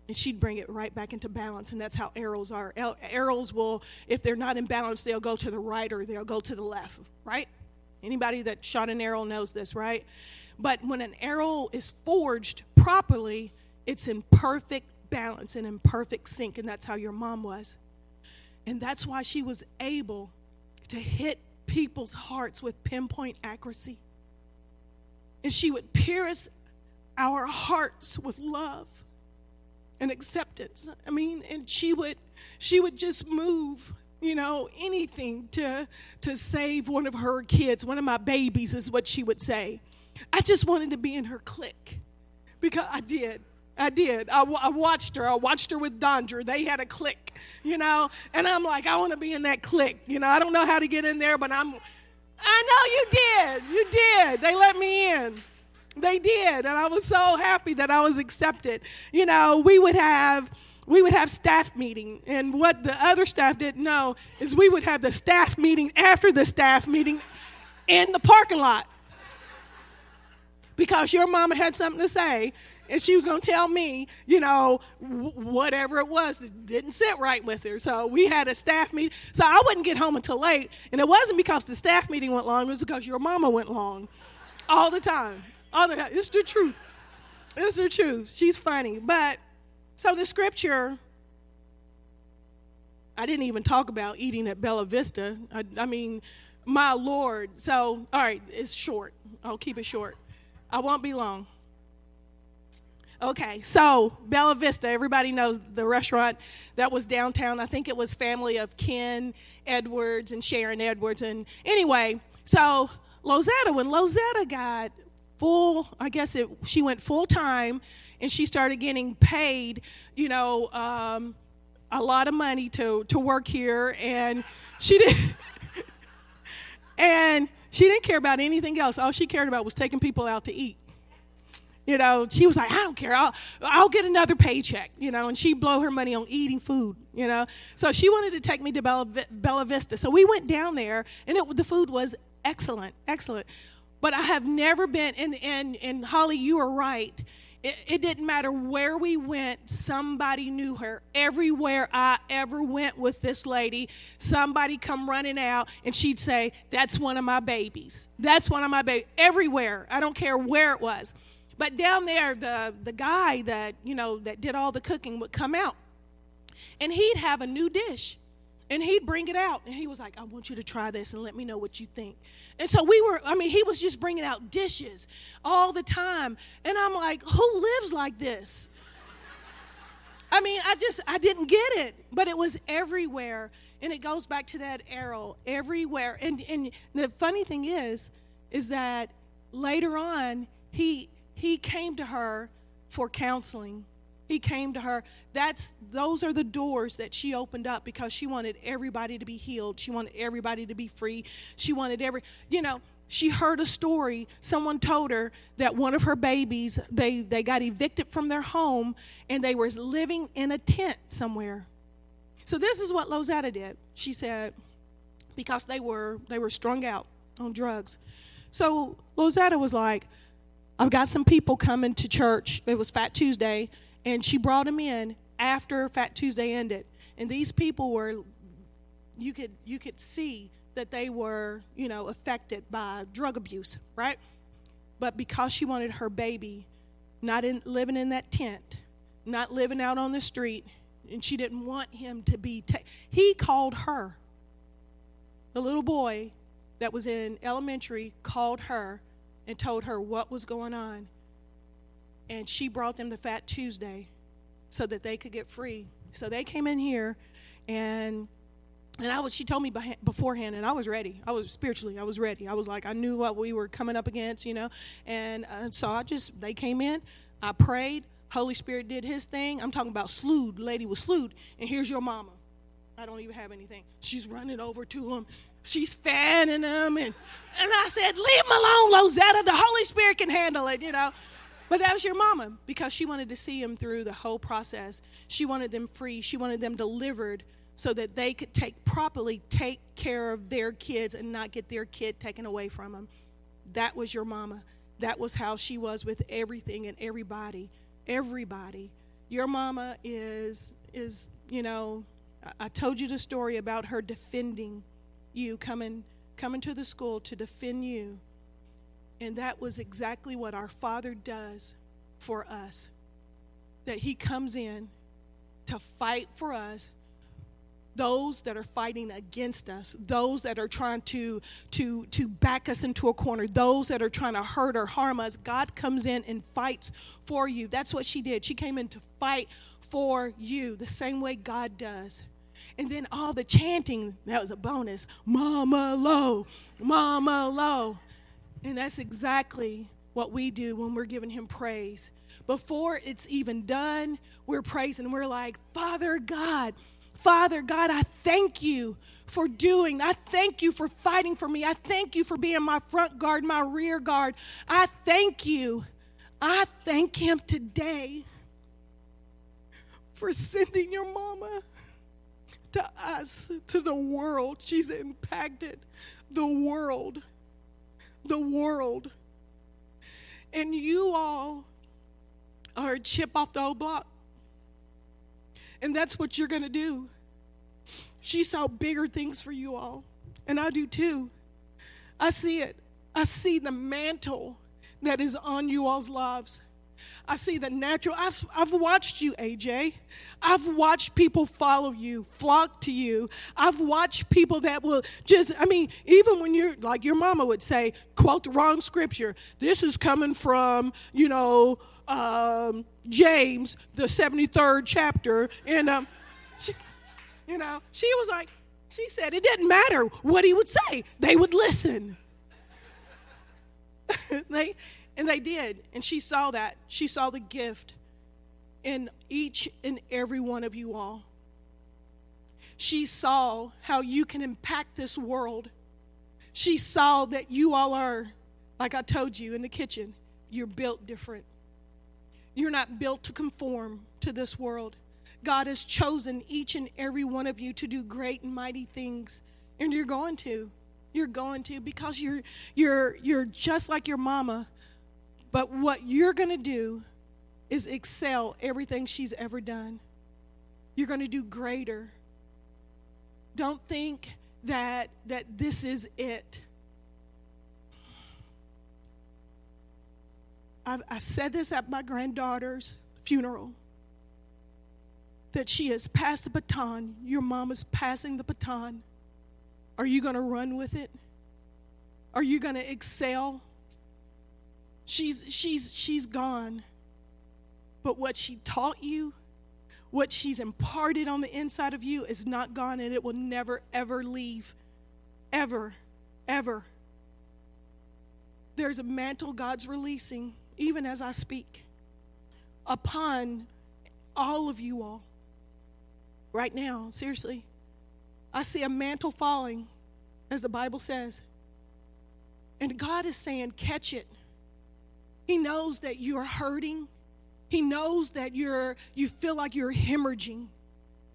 and she'd bring it right back into balance. And that's how arrows are. Arrows will if they're not in balance they'll go to the right or they'll go to the left right? Anybody that shot an arrow knows this right but when an arrow is forged properly, it's in perfect balance and in perfect sync. And that's how your mom was. And that's why she was able to hit people's hearts with pinpoint accuracy. And she would pierce our hearts with love and acceptance. I mean, and she would she would just move you know anything to to save one of her kids one of my babies is what she would say I just wanted to be in her clique because I did. I did. I, I, watched her. I watched her with Dondra. They had a clique, you know, and I'm like, I want to be in that clique. You know, I don't know how to get in there, but I'm. I know you did. You did. They let me in. They did, and I was so happy that I was accepted. You know, we would have we would have staff meeting, and what the other staff didn't know is we would have the staff meeting after the staff meeting in the parking lot because your mama had something to say and she was going to tell me, you know, whatever it was that didn't sit right with her. So we had a staff meeting. So I wouldn't get home until late. And it wasn't because the staff meeting went long, it was because your mama went long all the time. All the time. It's the truth. It's the truth. She's funny. But so the scripture, I didn't even talk about eating at Bella Vista. I, I mean, my Lord. So, all right, it's short. I'll keep it short. I won't be long. Okay, so Bella Vista, everybody knows the restaurant that was downtown. I think it was family of Ken Edwards and Sharon Edwards. And anyway, so Lozetta, when Lozetta got full, I guess it, she went full time and she started getting paid, you know, um, a lot of money to, to work here. And she did, and she didn't care about anything else. All she cared about was taking people out to eat. You know, she was like, I don't care. I'll, I'll get another paycheck, you know, and she'd blow her money on eating food, you know. So she wanted to take me to Bella, Bella Vista. So we went down there, and it, the food was excellent, excellent. But I have never been, and, and, and Holly, you are right. It, it didn't matter where we went, somebody knew her. Everywhere I ever went with this lady, somebody come running out and she'd say, That's one of my babies. That's one of my babies. Everywhere. I don't care where it was. But down there, the, the guy that, you know, that did all the cooking would come out and he'd have a new dish and he'd bring it out. And he was like i want you to try this and let me know what you think. And so we were i mean he was just bringing out dishes all the time. And i'm like who lives like this? I mean i just i didn't get it. But it was everywhere. And it goes back to that arrow everywhere. And and the funny thing is is that later on he he came to her for counseling he came to her. That's those are the doors that she opened up because she wanted everybody to be healed. She wanted everybody to be free. She wanted every you know she heard a story. Someone told her that one of her babies they they got evicted from their home and they were living in a tent somewhere. So this is what Lozetta did. She said because they were they were strung out on drugs. So Lozetta was like I've got some people coming to church. It was Fat Tuesday, and she brought them in after Fat Tuesday ended. And these people were, you could you could see that they were, you know, affected by drug abuse, right? But because she wanted her baby, not in living in that tent, not living out on the street, and she didn't want him to be. Ta- he called her. The little boy that was in elementary called her and told her what was going on. And she brought them the Fat Tuesday so that they could get free. So they came in here and and I was, she told me beforehand, and I was ready. I was spiritually, I was ready. I was like, I knew what we were coming up against, you know. And uh, so I just, they came in, I prayed, Holy Spirit did his thing. I'm talking about slewed, lady was slewed, and here's your mama. I don't even have anything. She's running over to him. She's fanning him, and and I said, "Leave him alone, Lozetta. The Holy Spirit can handle it," you know. But that was your mama because she wanted to see him through the whole process. She wanted them free. She wanted them delivered so that they could take properly take care of their kids and not get their kid taken away from them. That was your mama. That was how she was with everything and everybody. Everybody. Your mama is is, you know, I told you the story about her defending you coming coming to the school to defend you. And that was exactly what our Father does for us. That He comes in to fight for us. Those that are fighting against us those that are trying to to to back us into a corner those that are trying to hurt or harm us god comes in and fights for you. That's what she did. She came in to fight for you the same way god does. And then all the chanting that was a bonus. Mama Lo mama Lo and that's exactly what we do when we're giving him praise before it's even done we're praising we're like father god Father God, I thank you for doing. I thank you for fighting for me. I thank you for being my front guard, my rear guard. I thank you. I thank him today for sending your mama to us, to the world. She's impacted the world. The world. And you all are a chip off the old block. And that's what you're going to do. She saw bigger things for you all. And I do too. I see it. I see the mantle that is on you all's lives. I see the natural. I've, I've watched you, AJ. I've watched people follow you, flock to you. I've watched people that will just, I mean, even when you're, like your mama would say, quote the wrong scripture. This is coming from, you know, um, James, the 73rd chapter. And, um, she, you know, she was like, she said it didn't matter what he would say, they would listen. they, and they did. And she saw that. She saw the gift in each and every one of you all. She saw how you can impact this world. She saw that you all are, like I told you in the kitchen, you're built different. You're not built to conform to this world. God has chosen each and every one of you to do great and mighty things, and you're going to. You're going to because you're you're you're just like your mama. But what you're going to do is excel everything she's ever done. You're going to do greater. Don't think that that this is it. I, I said this at my granddaughter's funeral that she has passed the baton. Your mom is passing the baton. Are you going to run with it? Are you going to excel? She's she's she's gone. But what she taught you, what she's imparted on the inside of you is not gone and it will never ever leave. Ever. Ever. There's a mantle God's releasing even as I speak upon all of you all right now, seriously. I see a mantle falling, as the Bible says. And God is saying, catch it. He knows that you're hurting. He knows that you're you feel like you're hemorrhaging.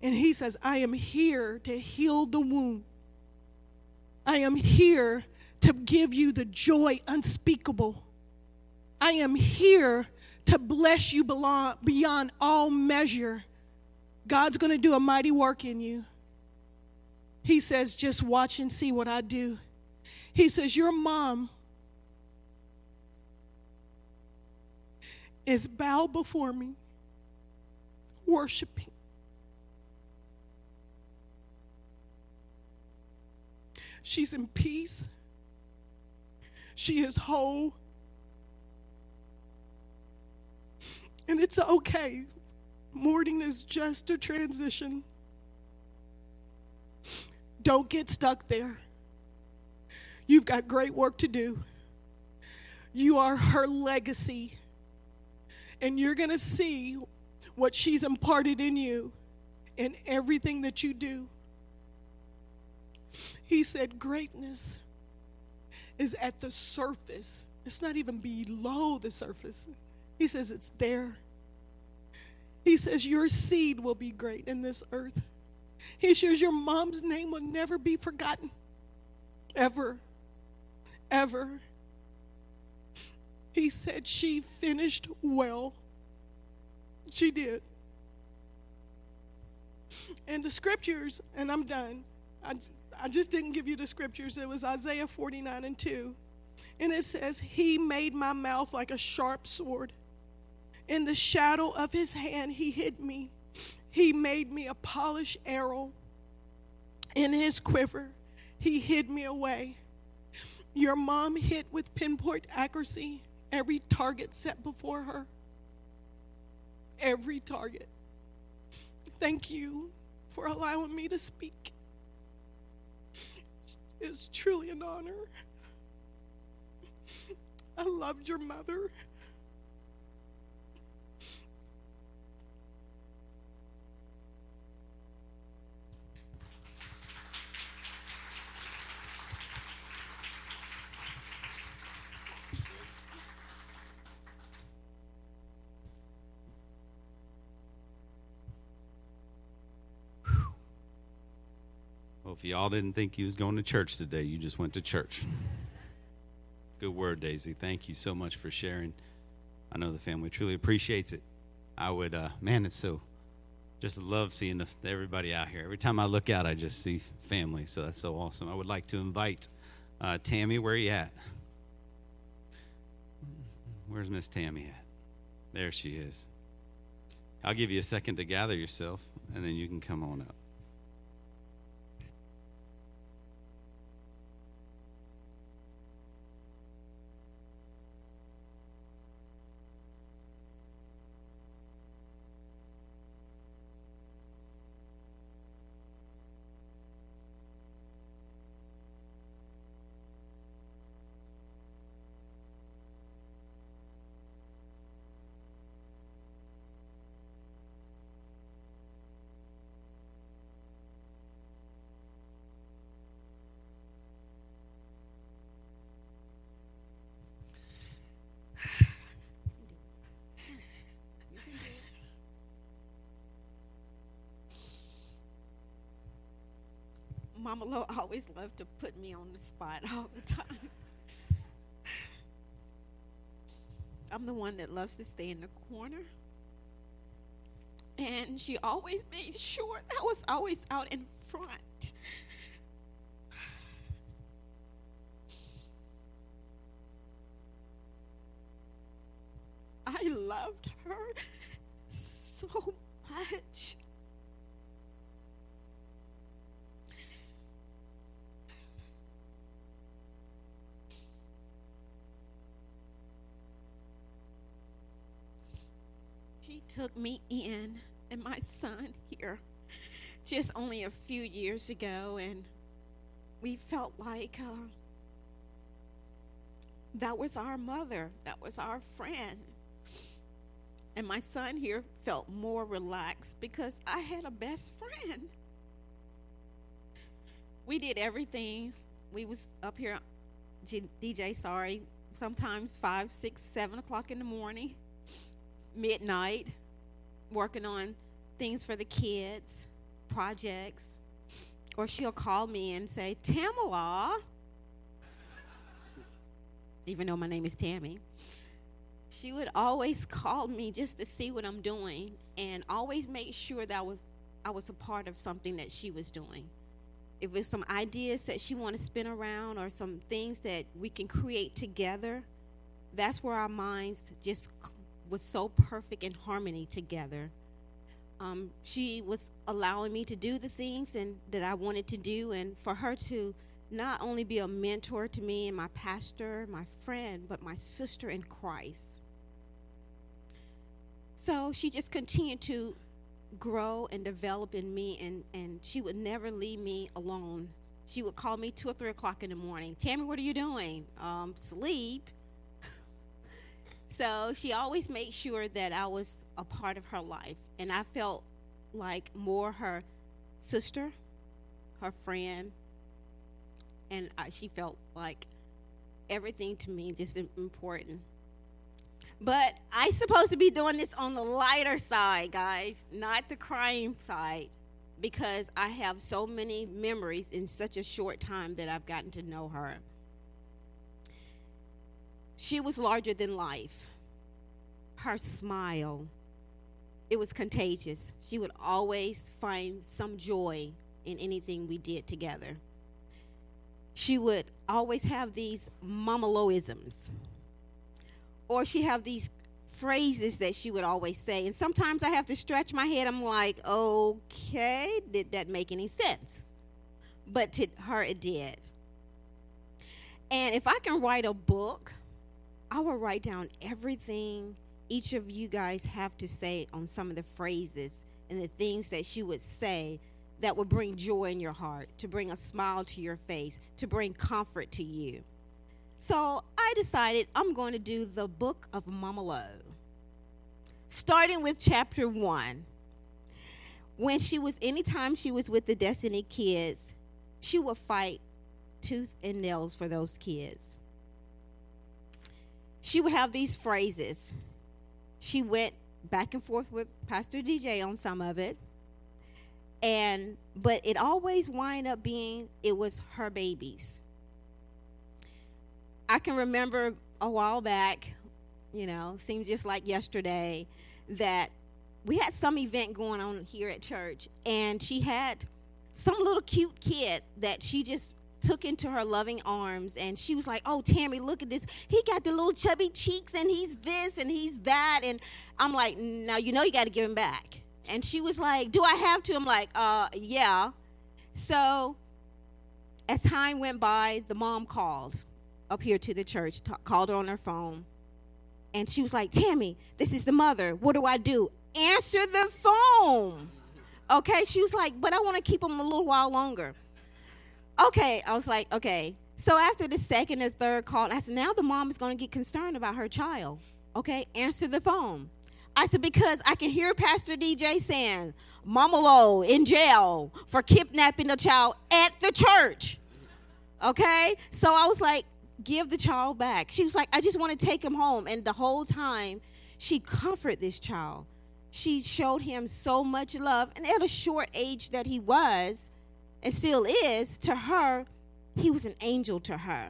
And he says, I am here to heal the wound. I am here to give you the joy unspeakable. I am here to bless you beyond all measure. God's going to do a mighty work in you. He says, just watch and see what I do. He says, Your mom is bowed before me, worshiping. She's in peace. She is whole. And it's okay Mourning is just a transition. Don't get stuck there. You've got great work to do. You are her legacy. And you're going to see what she's imparted in you in everything that you do. He said, Greatness is at the surface, it's not even below the surface. He says, It's there. He says, Your seed will be great in this earth. He says, Your mom's name will never be forgotten. Ever. Ever. He said, She finished well. She did. And the scriptures, and I'm done. I, I just didn't give you the scriptures. It was Isaiah 49 and 2. And it says, He made my mouth like a sharp sword in the shadow of his hand, he hid me. He made me a polished arrow. In his quiver, he hid me away. Your mom hit with pinpoint accuracy every target set before her. Every target. Thank you for allowing me to speak. It's truly an honor. I loved your mother. Y'all didn't think you was going to church today, you just went to church. Good word, Daisy. Thank you so much for sharing. I know the family truly appreciates it. I would, uh, man, it's so, just love seeing the, everybody out here. Every time I look out, I just see family. So that's so awesome. I would like to invite uh, Tammy. Where are you at? Where's Miss Tammy at? There she is. I'll give you a second to gather yourself, and then you can come on up. Mama Lo always loved to put me on the spot all the time. I'm the one that loves to stay in the corner. And she always made sure that was always out in front. I loved her so much. She took me in and my son here just only a few years ago, and we felt like uh, that was our mother, that was our friend. And my son here felt more relaxed because I had a best friend. We did everything. We was up here, DJ, sorry, sometimes five, six, seven o'clock in the morning midnight working on things for the kids, projects. Or she'll call me and say, Tamala, even though my name is Tammy, she would always call me just to see what I'm doing and always make sure that I was I was a part of something that she was doing. If there's some ideas that she want to spin around or some things that we can create together, that's where our minds just was so perfect in harmony together. Um, she was allowing me to do the things and that I wanted to do, and for her to not only be a mentor to me and my pastor, my friend, but my sister in Christ. So she just continued to grow and develop in me, and, and she would never leave me alone. She would call me two or three o'clock in the morning. Tammy, what are you doing? Um, sleep. So she always made sure that I was a part of her life. And I felt like more her sister, her friend, and I, she felt like everything to me just important. But I supposed to be doing this on the lighter side, guys, not the crime side, because I have so many memories in such a short time that I've gotten to know her. She was larger than life. Her smile, it was contagious. She would always find some joy in anything we did together. She would always have these mamaloisms. Or she have these phrases that she would always say. And sometimes I have to stretch my head. I'm like, okay, did that make any sense? But to her, it did. And if I can write a book, I will write down everything each of you guys have to say on some of the phrases and the things that she would say that would bring joy in your heart, to bring a smile to your face, to bring comfort to you. So I decided I'm going to do the book of Mama Lo, starting with chapter one. When she was, anytime she was with the Destiny kids, she would fight tooth and nails for those kids. She would have these phrases. She went back and forth with Pastor DJ on some of it. and but it always wind up being it was her babies. I can remember a while back, you know, seemed just like yesterday, that we had some event going on here at church, and she had some little cute kid that she just took into her loving arms and she was like oh tammy look at this. He got the little chubby cheeks and he's this and he's that and i'm like now you know you got to give him back. And she was like do i have to? I'm like uh yeah. So as time went by the mom called up here to the church ta- called her on her phone and she was like tammy this is the mother. What do i do? Answer the phone. Okay? She was like but i want to keep him a little while longer okay i was like okay. So after the second or third call i said now the mom is going to get concerned about her child okay? Answer the phone. I said because i can hear pastor dj saying mama Lo in jail for kidnapping a child at the church okay? So i was like give the child back. She was like i just want to take him home. And the whole time she comforted this child. She showed him so much love and at a short age that he was and still is to her he was an angel to her.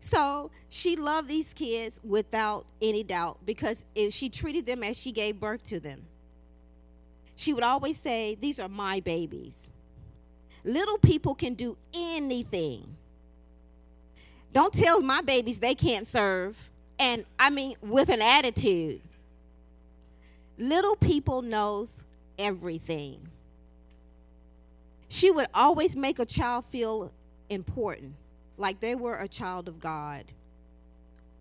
So she loved these kids without any doubt because if she treated them as she gave birth to them she would always say these are my babies. Little people can do anything. Don't tell my babies they can't serve and i mean with an attitude. Little people knows everything she would always make a child feel important like they were a child of god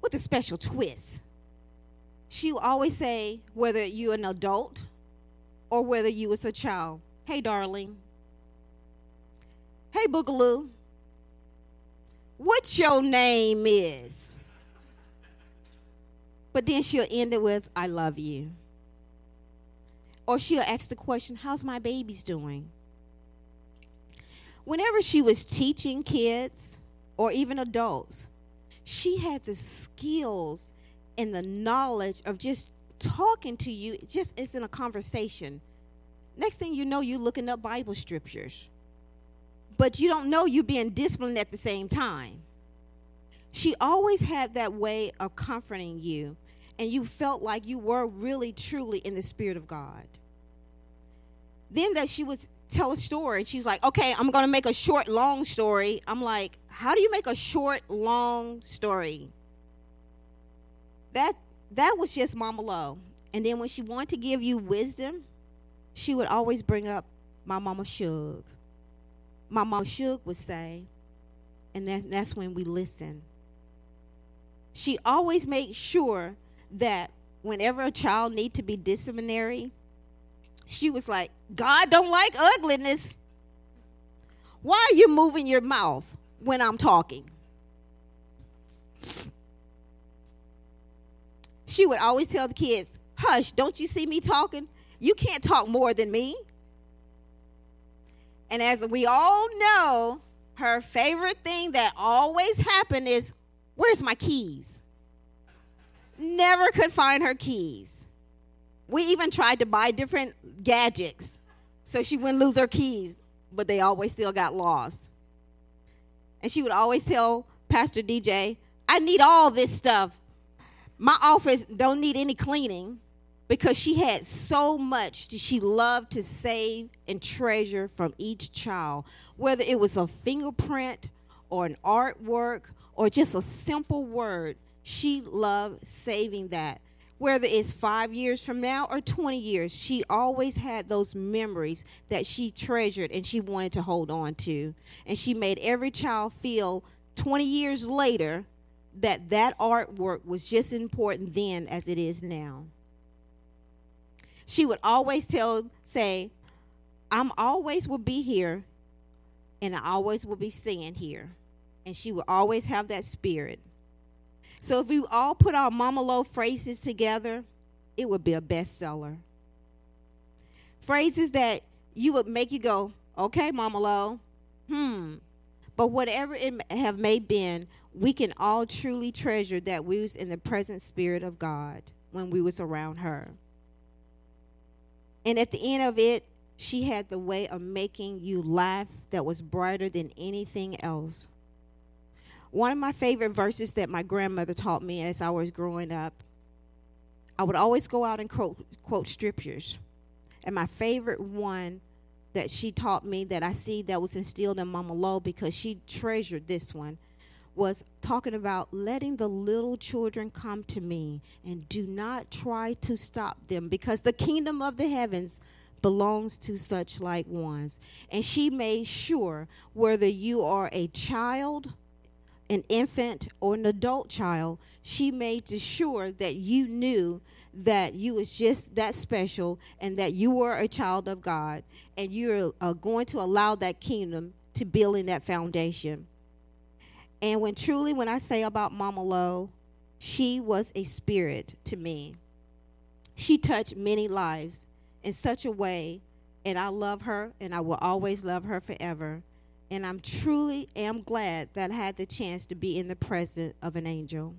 with a special twist. She would always say whether you're an adult or whether you was a child hey darling. Hey boogaloo. What your name is. But then she'll end it with i love you. Or she'll ask the question, How's my babies doing? Whenever she was teaching kids or even adults, she had the skills and the knowledge of just talking to you, just as in a conversation. Next thing you know, you're looking up Bible scriptures, but you don't know you're being disciplined at the same time. She always had that way of comforting you and you felt like you were really truly in the spirit of God. Then that she would tell a story. She's like, "Okay, I'm going to make a short long story." I'm like, "How do you make a short long story?" That that was just Mama Lo. And then when she wanted to give you wisdom, she would always bring up my mama Shug. My mama Shug would say, and that, that's when we listen. She always made sure that whenever a child need to be disciplinary, she was like, God don't like ugliness. Why are you moving your mouth when I'm talking? She would always tell the kids, Hush, don't you see me talking? You can't talk more than me. And as we all know, her favorite thing that always happened is, Where's my keys? Never could find her keys. We even tried to buy different gadgets so she wouldn't lose her keys, but they always still got lost. And she would always tell Pastor DJ, I need all this stuff. My office don't need any cleaning because she had so much that she loved to save and treasure from each child, whether it was a fingerprint or an artwork or just a simple word. She loved saving that. Whether it's five years from now or 20 years, she always had those memories that she treasured and she wanted to hold on to. And she made every child feel 20 years later that that artwork was just as important then as it is now. She would always tell, say, I'm always will be here and I always will be staying here. And she would always have that spirit. So if we all put our Mama Lo phrases together, it would be a bestseller. Phrases that you would make you go, okay, Mama Lo, hmm. But whatever it have may been, we can all truly treasure that we was in the present spirit of God when we was around her. And at the end of it, She had the way of making you laugh that was brighter than anything else. One of my favorite verses that my grandmother taught me as I was growing up, I would always go out and quote, quote scriptures. And my favorite one that she taught me that I see that was instilled in Mama Lo because she treasured this one was talking about letting the little children come to me and do not try to stop them because the kingdom of the heavens belongs to such like ones. And she made sure whether you are a child, an infant, or an adult child, she made sure that you knew that you was just that special and that you were a child of God and you're uh, going to allow that kingdom to build in that foundation. And when truly, when I say about Mama Lo, she was a spirit to me. She touched many lives in such a way, and I love her, and I will always love her forever. And I'm truly am glad that I had the chance to be in the presence of an angel.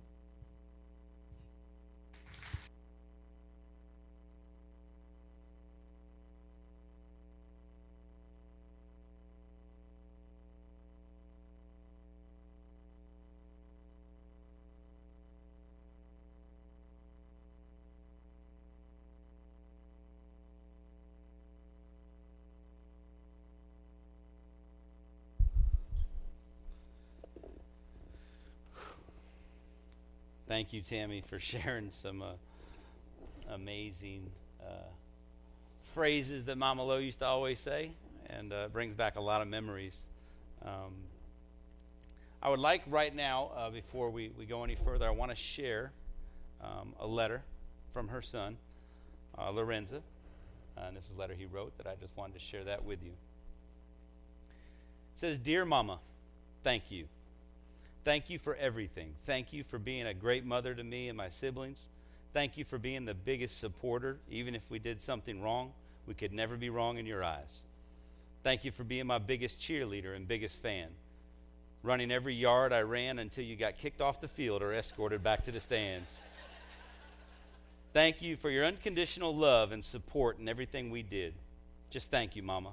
Thank you, Tammy, for sharing some uh, amazing uh, phrases that Mama Lo used to always say, and uh, brings back a lot of memories. Um, I would like right now, uh, before we, we go any further, I want to share um, a letter from her son, uh, Lorenza. and this is a letter he wrote that I just wanted to share that with you. It says, Dear Mama, thank you. Thank you for everything. Thank you for being a great mother to me and my siblings. Thank you for being the biggest supporter. Even if we did something wrong, we could never be wrong in your eyes. Thank you for being my biggest cheerleader and biggest fan. Running every yard I ran until you got kicked off the field or escorted back to the stands. Thank you for your unconditional love and support in everything we did. Just thank you, Mama.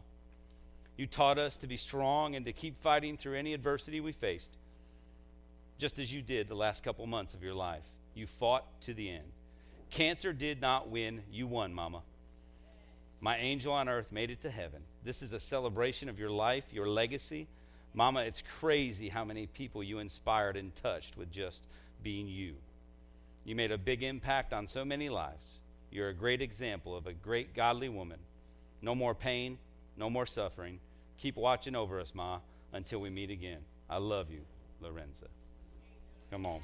You taught us to be strong and to keep fighting through any adversity we faced just as you did the last couple months of your life. You fought to the end. Cancer did not win, you won, Mama. My angel on earth made it to heaven. This is a celebration of your life, your legacy. Mama, it's crazy how many people you inspired and touched with just being you. You made a big impact on so many lives. You're a great example of a great godly woman. No more pain, no more suffering. Keep watching over us, Ma, until we meet again. I love you, Lorenza. Come on.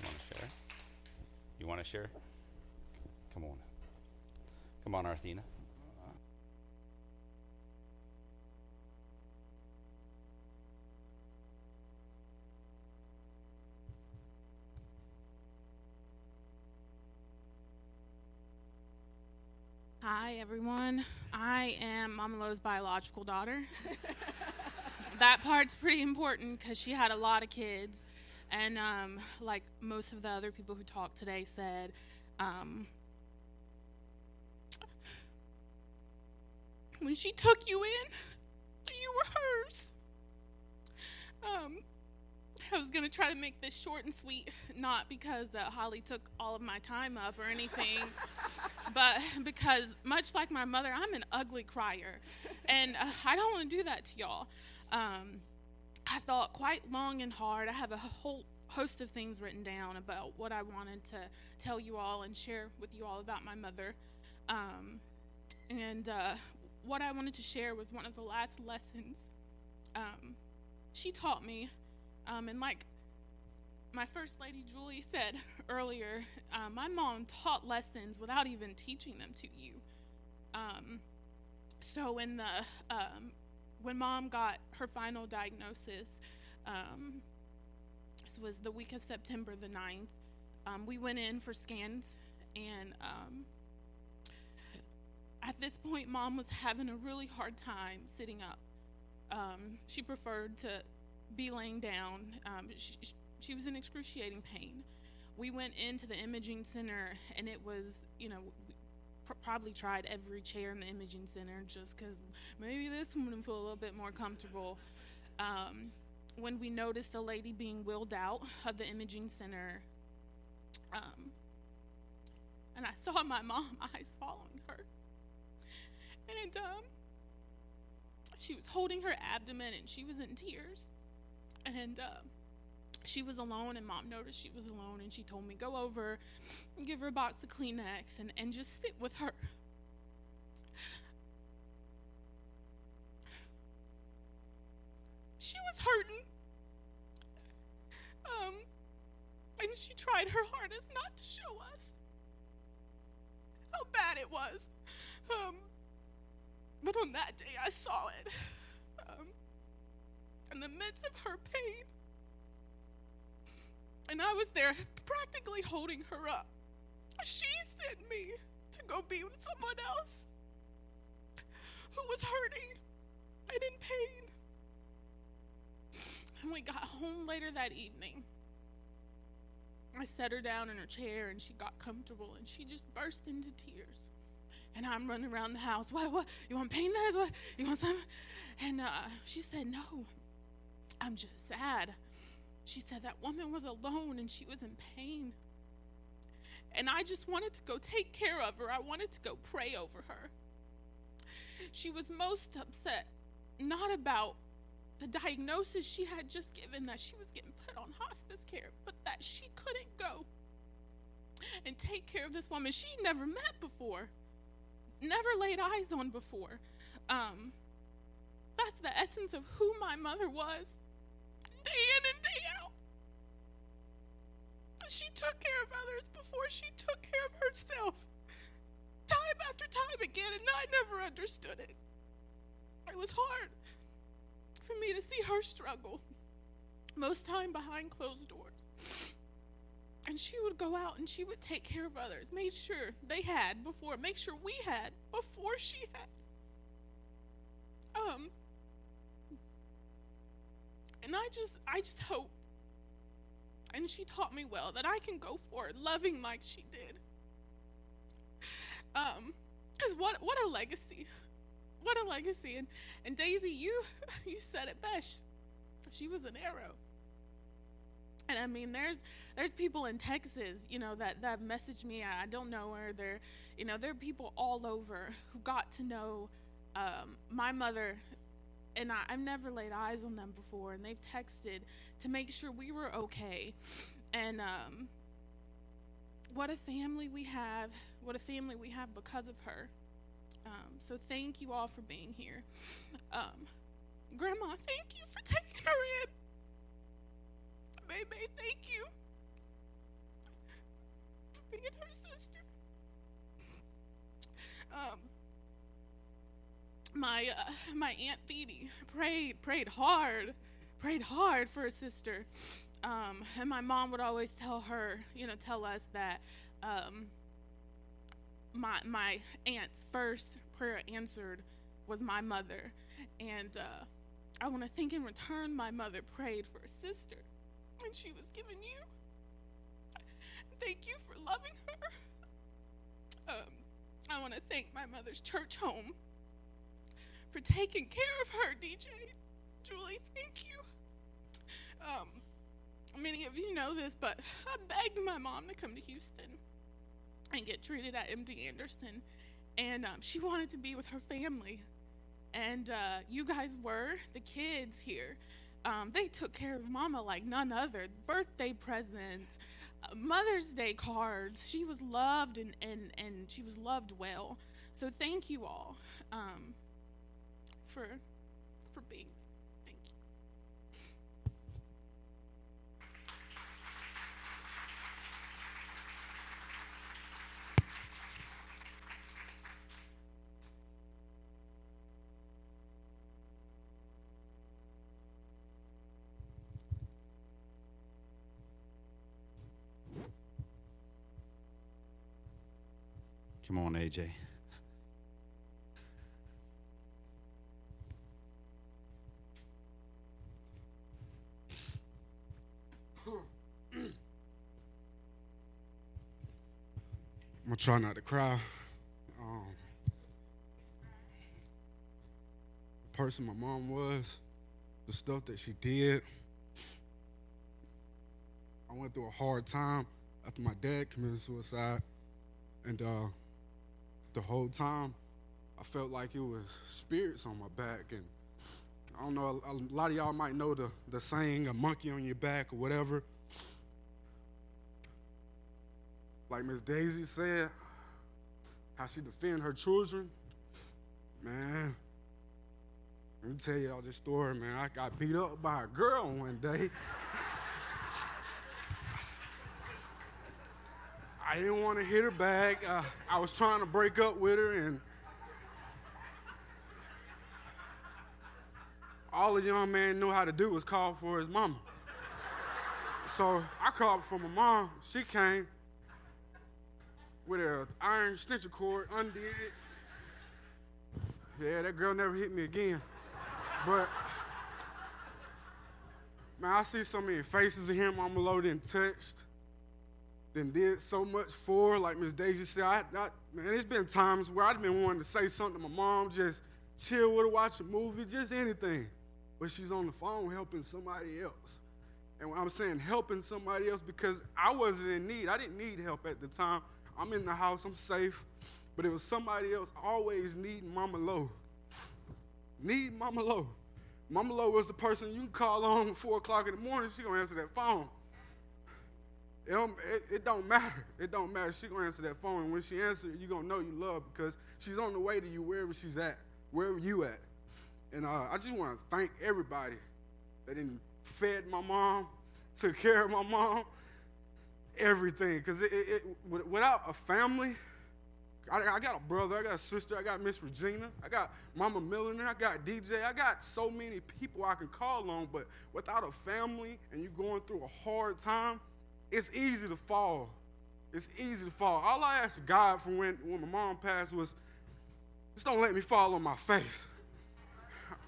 You want to share? You want to share? Come on. Come on, Arthena. Hi, everyone. I am Mama Lo's biological daughter. that part's pretty important because she had a lot of kids. And um, like most of the other people who talked today said, um, when she took you in, you were hers. Um, I was going to try to make this short and sweet, not because uh, Holly took all of my time up or anything, but because, much like my mother, I'm an ugly crier. And uh, I don't want to do that to y'all. Um, I thought quite long and hard. I have a whole host of things written down about what I wanted to tell you all and share with you all about my mother. Um, and uh, what I wanted to share was one of the last lessons um, she taught me um, and like my first lady Julie said earlier, uh, my mom taught lessons without even teaching them to you. Um, so in the um, when mom got her final diagnosis, um, this was the week of September the 9th, um, we went in for scans and um, at this point mom was having a really hard time sitting up. she preferred to be laying down. Um, she, she was in excruciating pain. we went into the imaging center, and it was, you know, pr- probably tried every chair in the imaging center just because maybe this one would feel a little bit more comfortable. Um, when we noticed a lady being wheeled out of the imaging center, um, and I saw my mom eyes following her, and um, she was holding her abdomen and she was in tears, and. Uh, she was alone and mom noticed she was alone and she told me go over and give her a box of kleenex and, and just sit with her. She was hurting. Um and she tried her hardest not to show us how bad it was. Um but on that day i saw it. Um in the midst of her pain and I was there practically holding her up. She sent me to go be with someone else who was hurting and in pain. And we got home later that evening. I set her down in her chair and she got comfortable and she just burst into tears. And I'm running around the house. What? What? You want pain meds? What? You want some? And uh, she said, No, I'm just sad. She said that woman was alone and she was in pain. And I just wanted to go take care of her. I wanted to go pray over her. She was most upset, not about the diagnosis she had just given that she was getting put on hospice care, but that she couldn't go and take care of this woman she never met before, never laid eyes on before. Um, that's the essence of who my mother was day in and She took care of others before she took care of herself. Time after time again, and I never understood it. It was hard for me to see her struggle, most time behind closed doors. And she would go out and she would take care of others, made sure they had before, make sure we had before she had. Um, and I just I just hope and she taught me well that I can go forward loving like she did. Um cuz what what a legacy. What a legacy and and Daisy you you said it best. She was an arrow. And I mean, there's there's people in Texas, you know, that that messaged me. I don't know her. There, you know, there are people all over who got to know um, my mother and I, have never laid eyes on them before, and they've texted to make sure we were okay. And um, what a family we have! What a family we have because of her. Um, so thank you all for being here. Um, Grandma, thank you for taking her in. Baby, thank you for being her sister. Um, my uh, my aunt Thede prayed prayed hard, prayed hard for her sister, um, and my mom would always tell her, you know, tell us that um, my my aunt's first prayer answered was my mother, and uh, I want to think in return my mother prayed for her sister when she was given you. Thank you for loving her. Um, I want to thank my mother's church home for taking care of her, DJ. Julie, thank you. Um, many of you know this, but I begged my mom to come to Houston and get treated at MD Anderson, and um, she wanted to be with her family. And uh, you guys were the kids here. Um, they took care of Mama like none other. Birthday presents, uh, Mother's Day cards. She was loved and, and, and she was loved well. So thank you all. Um, for for being Thank you. Come on, AJ. Try not to cry. Um, the person my mom was, the stuff that she did. I went through a hard time after my dad committed suicide, and uh, the whole time I felt like it was spirits on my back, and I don't know. A, a lot of y'all might know the the saying, "A monkey on your back" or whatever. Like Miss Daisy said, how she defend her children. Man, let me tell y'all this story, man. I got beat up by a girl one day. I didn't want to hit her back. Uh, I was trying to break up with her, and all the young man knew how to do was call for his mama. So I called for my mom. She came with a iron extension cord, undid it. Yeah, that girl never hit me again. But man, I see so many faces of him. Mama Lo didn't text, then did so much for. Like Miss Daisy said, I, I, man, it's been times where I've been wanting to say something to my mom, just chill with her, watch a movie, just anything. But she's on the phone helping somebody else. And I'm saying helping somebody else because I wasn't in need. I didn't need help at the time. I'm in the house, I'm safe. But it was somebody else always needing Mama Lo. Need Mama Lo. Mama Lo was the person you call on at 4 o'clock in the morning, she gonna answer that phone. It don't, it, it don't matter. It don't matter. She gonna answer that phone, and when she answers, you gonna know you love because she's on the way to you wherever she's at, wherever you at. And uh, I just want to thank everybody that fed my mom, took care of my mom, everything. Because it, it, it, without a family, I, I, got a brother, I got a sister, I got Miss Regina, I got Mama Milliner, I got DJ, I got so many people I can call on. But without a family and you're going through a hard time, it's easy to fall. It's easy to fall. All I asked God for when, when my mom passed was, just don't let me fall on my face.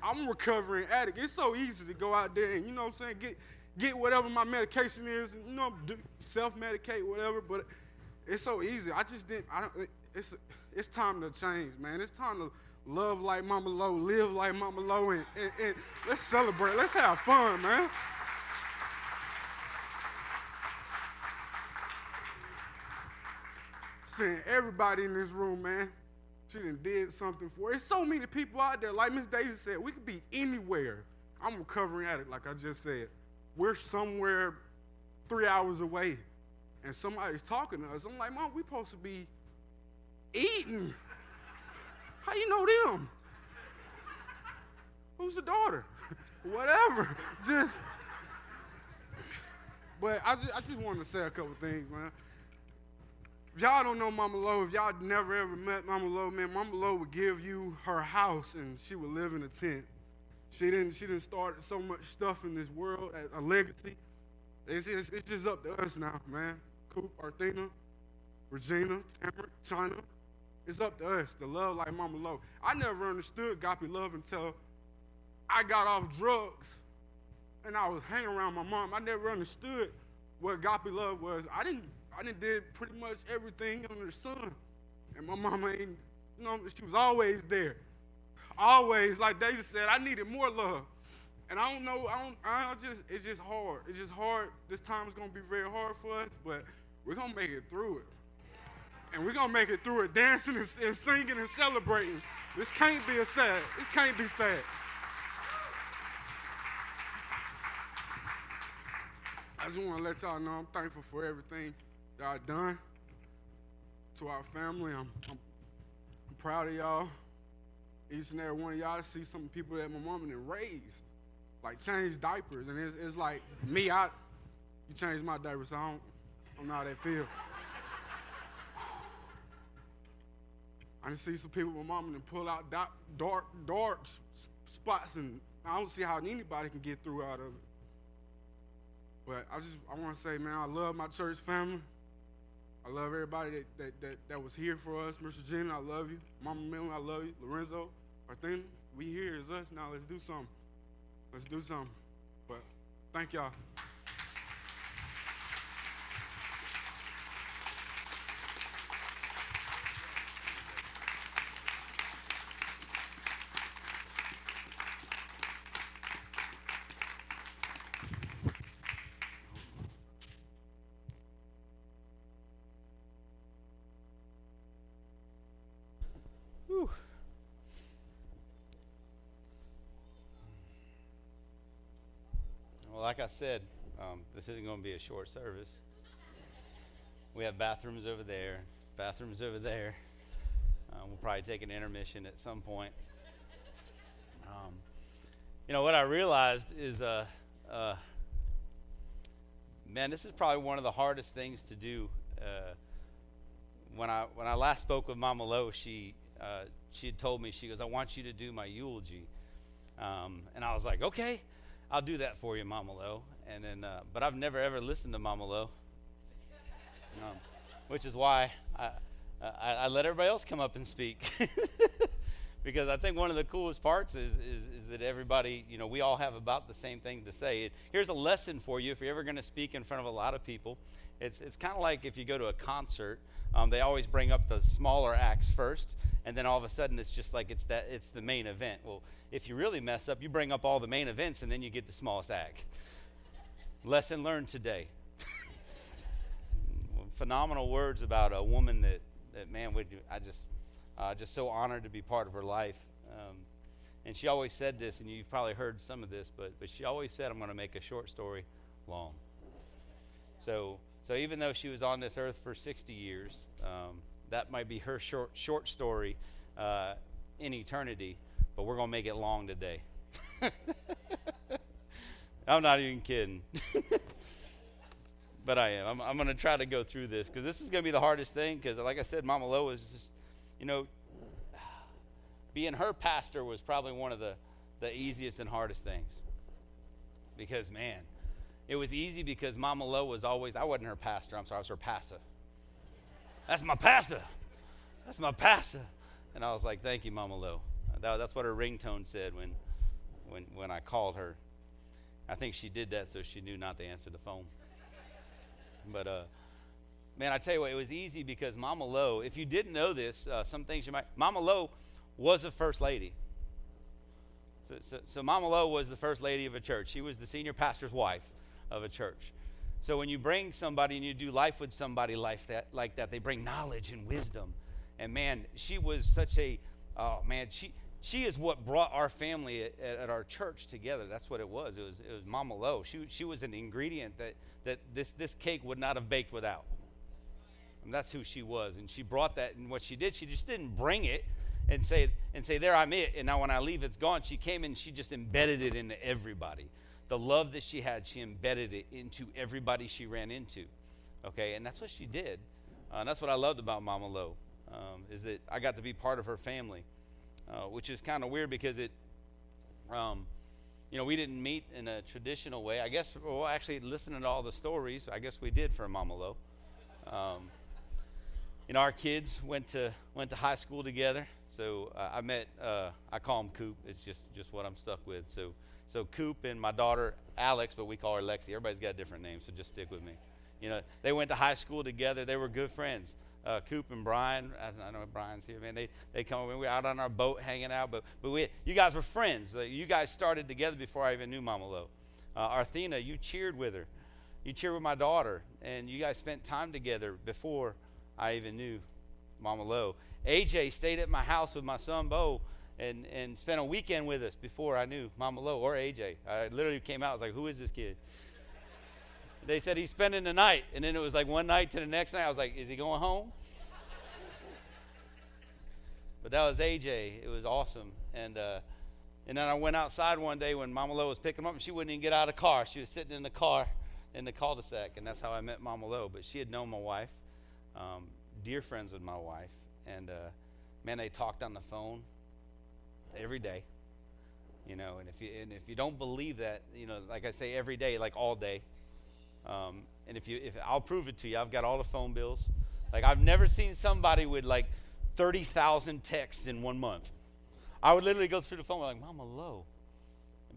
I'm a recovering addict. It's so easy to go out there and, you know what I'm saying, get, get whatever my medication is, and, you know, self-medicate, whatever, but it's so easy. I just didn't, I don't, it's, it's time to change, man. It's time to love like Mama Lo, live like Mama Lo, and, and, and let's celebrate. Let's have fun, man. Seeing everybody in this room, man. She done did something for. There's so many people out there. Like Miss Daisy said, we could be anywhere. I'm recovering addict, like I just said. We're somewhere three hours away, and somebody's talking to us. I'm like, Mom, we supposed to be eating. How you know them? Who's the daughter? Whatever. Just. But I just, I just wanted to say a couple things, man. If y'all don't know Mama Lo, if y'all never ever met Mama Lo, man, Mama Lo would give you her house and she would live in a tent. She didn't, she didn't start so much stuff in this world, as a legacy. It's just, it's just up to us now, man. Coop, Arthena, Regina, Tamara, China. It's up to us to love like Mama Lo. I never understood agape love until I got off drugs and I was hanging around my mom. I never understood what agape love was. I didn't I done did pretty much everything under the sun. And my mama ain't, you know, she was always there. Always, like David said, I needed more love. And I don't know, I don't, I don't just, it's just hard. It's just hard. This time is going to be very hard for us, but we're going to make it through it. And we're going to make it through it dancing and, and singing and celebrating. This can't be a sad. This can't be sad. I just want to let y'all know I'm thankful for everything y'all done. To our family, I'm, I'm, I'm proud of y'all. Each and every one of y'all see some people that my mom and raised, like changed diapers, and it's, it's like me. I you changed my diapers, so I don't, I don't know how that feel. I just see some people my mom and pull out dark, dark, dark spots, and I don't see how anybody can get through out of it. But I just I want to say, man, I love my church family. I love everybody that, that, that, that was here for us. Mr. Jenny, I love you. Mama Millen, I love you. Lorenzo, Arthena, we here is us. Now let's do something. Let's do something. But thank y'all. Like I said, um, this isn't going to be a short service. We have bathrooms over there, bathrooms over there. Uh, we'll probably take an intermission at some point. Um, you know, what I realized is, uh, uh, man, this is probably one of the hardest things to do. Uh, when I when I last spoke with Mama Lo, she uh, she had told me she goes, "I want you to do my eulogy," um, and I was like, "Okay, I'll do that for you, Mama Lo." And then, uh, but I've never ever listened to Mama Lo, um, which is why I, I, I let everybody else come up and speak. because I think one of the coolest parts is, is, is, that everybody, you know, we all have about the same thing to say. Here's a lesson for you if you're ever going to speak in front of a lot of people. It's, it's kind of like if you go to a concert, um, they always bring up the smaller acts first, and then all of a sudden it's just like it's, that, it's the main event. Well, if you really mess up, you bring up all the main events, and then you get the smallest act. Lesson learned today. Phenomenal words about a woman that, that man, would I just uh, just so honored to be part of her life. Um, and she always said this, and you've probably heard some of this, but, but she always said, I'm going to make a short story long. So, so even though she was on this earth for 60 years, um, that might be her short, short story uh, in eternity, but we're going to make it long today. I'm not even kidding. but I am. I'm, I'm going to try to go through this because this is going to be the hardest thing because, like I said, Mama Lo was just you know, being her pastor was probably one of the, the easiest and hardest things. Because, man, it was easy because Mama Lo was always, I wasn't her pastor, I'm sorry, I was her pastor. That's my pastor. That's my pastor. And I was like, thank you, Mama Lo. That, that's what her ringtone said when, when, when I called her. I think she did that so she knew not to answer the phone. But, uh, Man, I tell you what, it was easy because Mama Lo, if you didn't know this, uh, some things you might, Mama Lo was a first lady. So, so, so, Mama Lo was the first lady of a church. She was the senior pastor's wife of a church. So when you bring somebody and you do life with somebody like that, like that, they bring knowledge and wisdom. And man, she was such a, oh man, she she is what brought our family at, at, our church together. That's what it was. It was it was Mama Lo. She she was an ingredient that that this this cake would not have baked without. And that's who she was. And she brought that. And what she did, she just didn't bring it and say, and say, there I'm it. And now when I leave, it's gone. She came and she just embedded it into everybody. The love that she had, she embedded it into everybody she ran into. Okay, and that's what she did. Uh, and that's what I loved about Mama Lo, um, is that I got to be part of her family, uh, which is kind of weird because it, um, you know, we didn't meet in a traditional way. I guess, well, actually, listening to all the stories, I guess we did for Mama Lo. Um, you know, our kids went to went to high school together. So uh, I met, uh, I call him Coop. It's just just what I'm stuck with. So so Coop and my daughter Alex, but we call her Lexi. Everybody's got different name, so just stick with me. You know, they went to high school together. They were good friends. Uh, Coop and Brian, I, I know Brian's here, man. They they come. Over. We were out on our boat hanging out, but but we you guys were friends. you guys started together before I even knew Mama Lo. Uh, Arthena, you cheered with her. You cheered with my daughter, and you guys spent time together before I even knew Mama Lo. AJ stayed at my house with my son Bo and, and spent a weekend with us before I knew Mama Lo or AJ. I literally came out, I was like, who is this kid? they said he's spending the night. And then it was like one night to the next night. I was like, is he going home? but that was AJ. It was awesome. And, uh, and then I went outside one day when Mama Lo was picking him up, and she wouldn't even get out of the car. She was sitting in the car in the cul-de-sac, and that's how I met Mama Lo. But she had known my wife um, dear friends with my wife, and uh, man, they talked on the phone every day. You know, and if you and if you don't believe that, you know, like I say, every day, like all day. Um, and if you, if I'll prove it to you, I've got all the phone bills. Like I've never seen somebody with like thirty thousand texts in one month. I would literally go through the phone like, "Mama Lo,"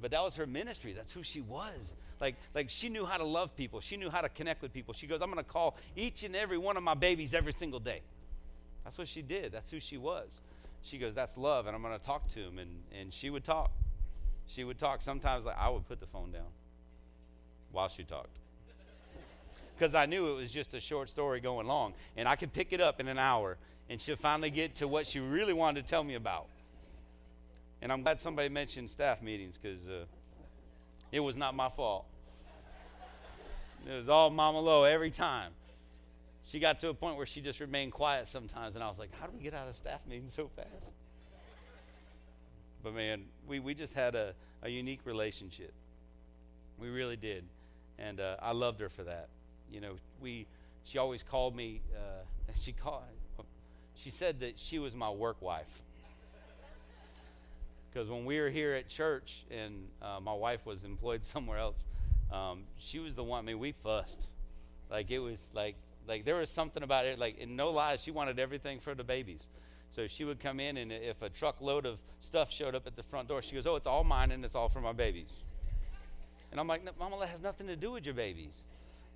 but that was her ministry. That's who she was. Like, like she knew how to love people. She knew how to connect with people. She goes, I'm going to call each and every one of my babies every single day. That's what she did. That's who she was. She goes, that's love, and I'm going to talk to him. And, and she would talk. She would talk. Sometimes like, I would put the phone down while she talked. Because I knew it was just a short story going long. And I could pick it up in an hour, and she'll finally get to what she really wanted to tell me about. And I'm glad somebody mentioned staff meetings because uh, it was not my fault. It was all Mama Lo every time. She got to a point where she just remained quiet sometimes, and I was like, how do we get out of staff meetings so fast? But man, we, we just had a, a unique relationship. We really did. And uh, I loved her for that. You know, we she always called me, uh, she called, she said that she was my work wife. Because when we were here at church and uh, my wife was employed somewhere else, um, she was the one. I mean, we fussed. Like it was like like there was something about it. Like in no lies, she wanted everything for the babies. So she would come in, and if a truckload of stuff showed up at the front door, she goes, "Oh, it's all mine, and it's all for my babies." And I'm like, no, "Mama, that has nothing to do with your babies."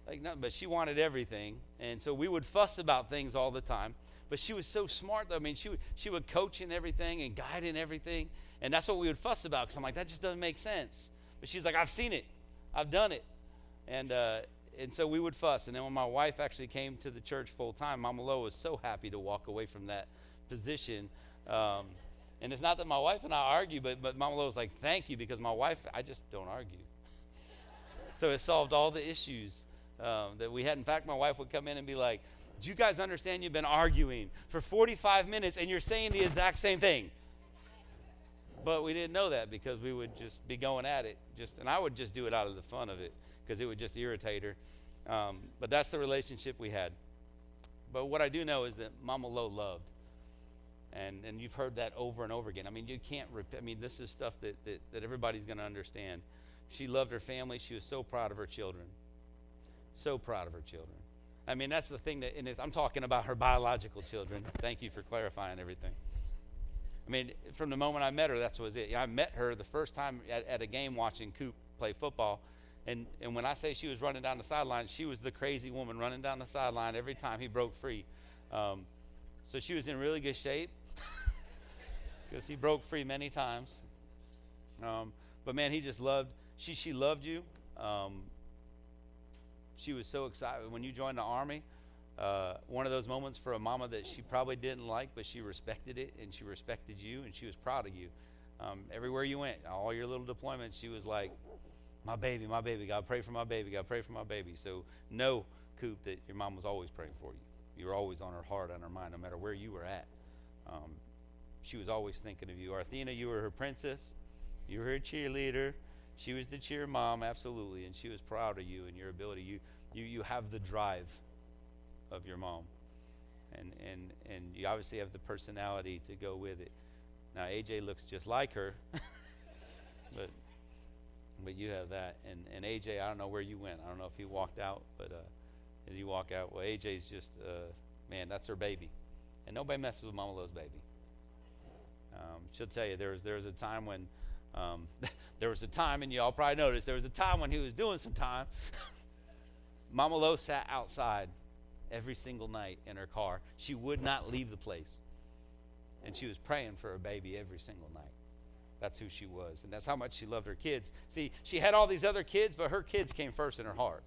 Like, no, but she wanted everything, and so we would fuss about things all the time. But she was so smart, though. I mean, she she would coach in everything and guide in everything, and that's what we would fuss about. Because I'm like, that just doesn't make sense. But she's like, I've seen it, I've done it, and uh, and so we would fuss. And then when my wife actually came to the church full time, Mama Lo was so happy to walk away from that position. Um, and it's not that my wife and I argue, but but Mama Lo was like, thank you, because my wife, I just don't argue. so it solved all the issues um, that we had. In fact, my wife would come in and be like, Do you guys understand you've been arguing for 45 minutes and you're saying the exact same thing? But we didn't know that because we would just be going at it. Just and I would just do it out of the fun of it because it would just irritate her. Um, but that's the relationship we had. But what I do know is that Mama Lo loved. And, and you've heard that over and over again. I mean, you can't, rep- I mean, this is stuff that, that, that everybody's going to understand. She loved her family. She was so proud of her children. So proud of her children. I mean, that's the thing that, and I'm talking about her biological children. Thank you for clarifying everything. I mean, from the moment I met her, that's was it. I met her the first time at, at a game watching Coop play football. And, and when I say she was running down the sideline, she was the crazy woman running down the sideline every time he broke free. Um, so she was in really good shape because he broke free many times. Um, but man, he just loved, she, she loved you. Um, she was so excited when you joined the army. Uh, one of those moments for a mama that she probably didn't like, but she respected it and she respected you and she was proud of you. Um, everywhere you went, all your little deployments, she was like, "My baby, my baby, God pray for my baby, God pray for my baby." So know, Coop, that your mom was always praying for you. You were always on her heart, on her mind, no matter where you were at. Um, she was always thinking of you. Arthena, you were her princess. You were her cheerleader. She was the cheer mom, absolutely, and she was proud of you and your ability. You, you, you have the drive of your mom, and and and you obviously have the personality to go with it. Now AJ looks just like her, but but you have that. And and AJ, I don't know where you went. I don't know if he walked out, but uh, he walk out? Well, AJ's just uh, man, that's her baby, and nobody messes with Mama Lo's baby. Um, she'll tell you there was there was a time when um, there was a time, and y'all probably noticed there was a time when he was doing some time. Mama Lo sat outside every single night in her car. She would not leave the place, and she was praying for her baby every single night. That's who she was, and that's how much she loved her kids. See, she had all these other kids, but her kids came first in her heart.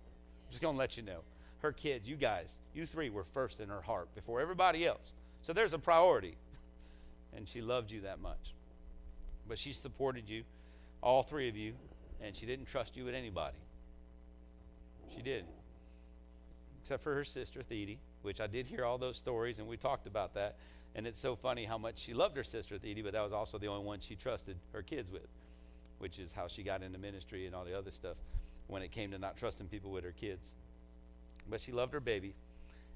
I'm just gonna let you know, her kids, you guys, you three were first in her heart before everybody else. So there's a priority and she loved you that much. But she supported you, all three of you, and she didn't trust you with anybody. She did. Except for her sister, Thede, which I did hear all those stories, and we talked about that. And it's so funny how much she loved her sister, Thede, but that was also the only one she trusted her kids with, which is how she got into ministry and all the other stuff when it came to not trusting people with her kids. But she loved her baby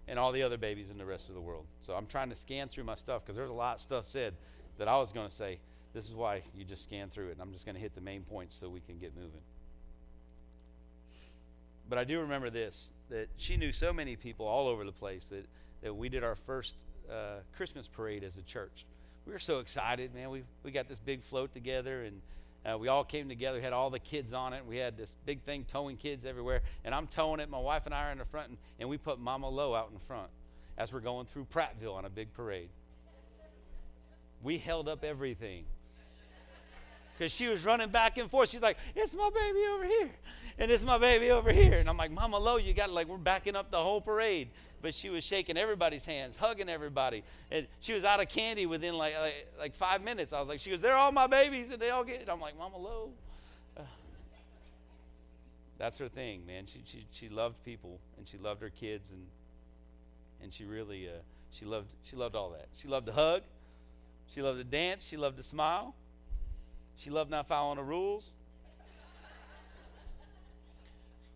and all the other babies in the rest of the world. So I'm trying to scan through my stuff because there's a lot of stuff said that I was going to say. This is why you just scan through it, and I'm just going to hit the main points so we can get moving. But I do remember this that she knew so many people all over the place that, that we did our first uh, Christmas parade as a church. We were so excited, man. We, we got this big float together, and uh, we all came together, had all the kids on it. We had this big thing towing kids everywhere, and I'm towing it. My wife and I are in the front, and, and we put Mama Lo out in front as we're going through Prattville on a big parade. We held up everything because she was running back and forth. She's like, "It's my baby over here, and it's my baby over here," and I'm like, "Mama Lo, you got like we're backing up the whole parade." But she was shaking everybody's hands, hugging everybody, and she was out of candy within like like, like five minutes. I was like, "She goes, they're all my babies, and they all get it." I'm like, "Mama Lo." Uh, that's her thing, man. She, she, she loved people and she loved her kids and and she really uh, she loved she loved all that. She loved to hug. She loved to dance. She loved to smile. She loved not following the rules.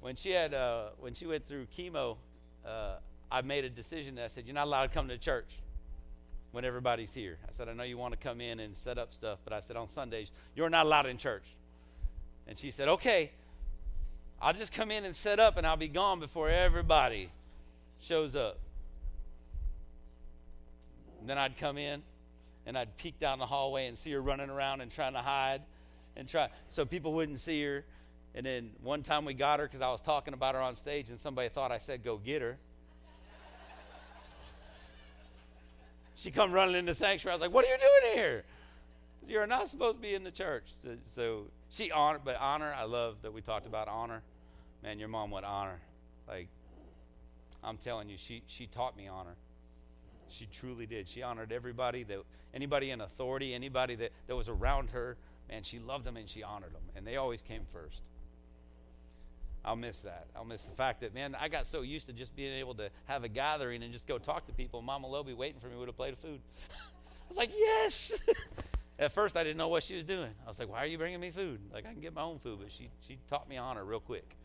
when she had uh, when she went through chemo, uh, I made a decision. I said, "You're not allowed to come to church when everybody's here." I said, "I know you want to come in and set up stuff, but I said on Sundays you're not allowed in church." And she said, "Okay, I'll just come in and set up, and I'll be gone before everybody shows up." And then I'd come in and I'd peek down the hallway and see her running around and trying to hide and try so people wouldn't see her. And then one time we got her because I was talking about her on stage and somebody thought I said go get her. she come running in the sanctuary. I was like, "What are you doing here? You're not supposed to be in the church." So, she honor, but honor. I love that we talked about honor. Man, your mom would honor. Like I'm telling you, she she taught me honor. She truly did. She honored everybody that anybody in authority, anybody that, that was around her, man, she loved them and she honored them. And they always came first. I'll miss that. I'll miss the fact that, man, I got so used to just being able to have a gathering and just go talk to people. Mama Lobe waiting for me with a plate of food. I was like, yes. At first, I didn't know what she was doing. I was like, why are you bringing me food? Like, I can get my own food. But she, she taught me honor real quick.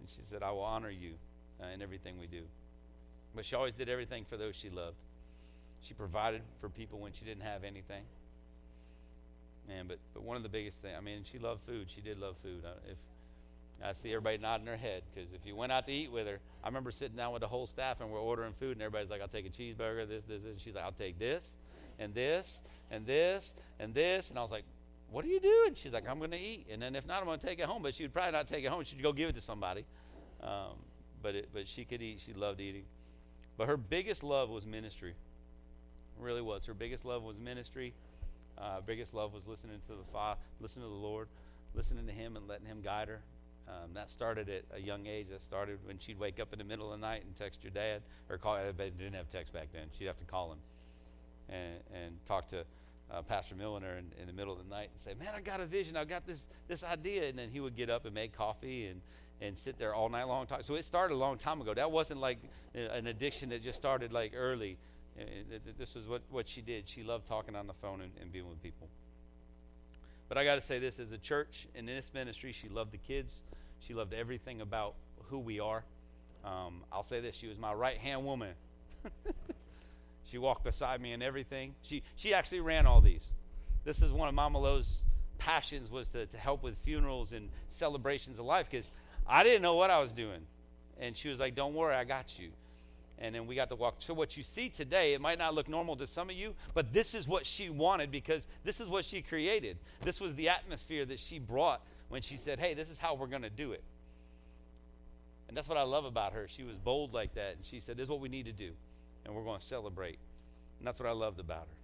And she said, I will honor you uh, in everything we do. But she always did everything for those she loved. She provided for people when she didn't have anything. Man, but but one of the biggest things, I mean, she loved food. She did love food. If I see everybody nodding their head because if you went out to eat with her, I remember sitting down with the whole staff and we're ordering food and everybody's like, "I'll take a cheeseburger, this, this, this." And she's like, "I'll take this, and this, and this, and this." And I was like, "What are you doing?" She's like, "I'm going to eat, and then if not, I'm going to take it home." But she would probably not take it home. She'd go give it to somebody. Um, but it, but she could eat. She loved eating. But her biggest love was ministry really was. Her biggest love was ministry. Uh, biggest love was listening to the Father, listening to the Lord, listening to Him, and letting Him guide her. Um, that started at a young age. That started when she'd wake up in the middle of the night and text your dad, or call. They didn't have text back then. She'd have to call him, and and talk to uh, Pastor Milliner in, in the middle of the night and say, "Man, I got a vision. I got this this idea." And then he would get up and make coffee and and sit there all night long talk. So it started a long time ago. That wasn't like uh, an addiction that just started like early. This was what, what she did. She loved talking on the phone and, and being with people. But I got to say this as a church and in this ministry, she loved the kids. She loved everything about who we are. Um, I'll say this she was my right hand woman. she walked beside me in everything. She, she actually ran all these. This is one of Mama Lo's passions was to, to help with funerals and celebrations of life because I didn't know what I was doing. And she was like, Don't worry, I got you and then we got to walk. So, what you see today, it might not look normal to some of you, but this is what she wanted because this is what she created. This was the atmosphere that she brought when she said, Hey, this is how we're going to do it. And that's what I love about her. She was bold like that, and she said, This is what we need to do, and we're going to celebrate. And that's what I loved about her.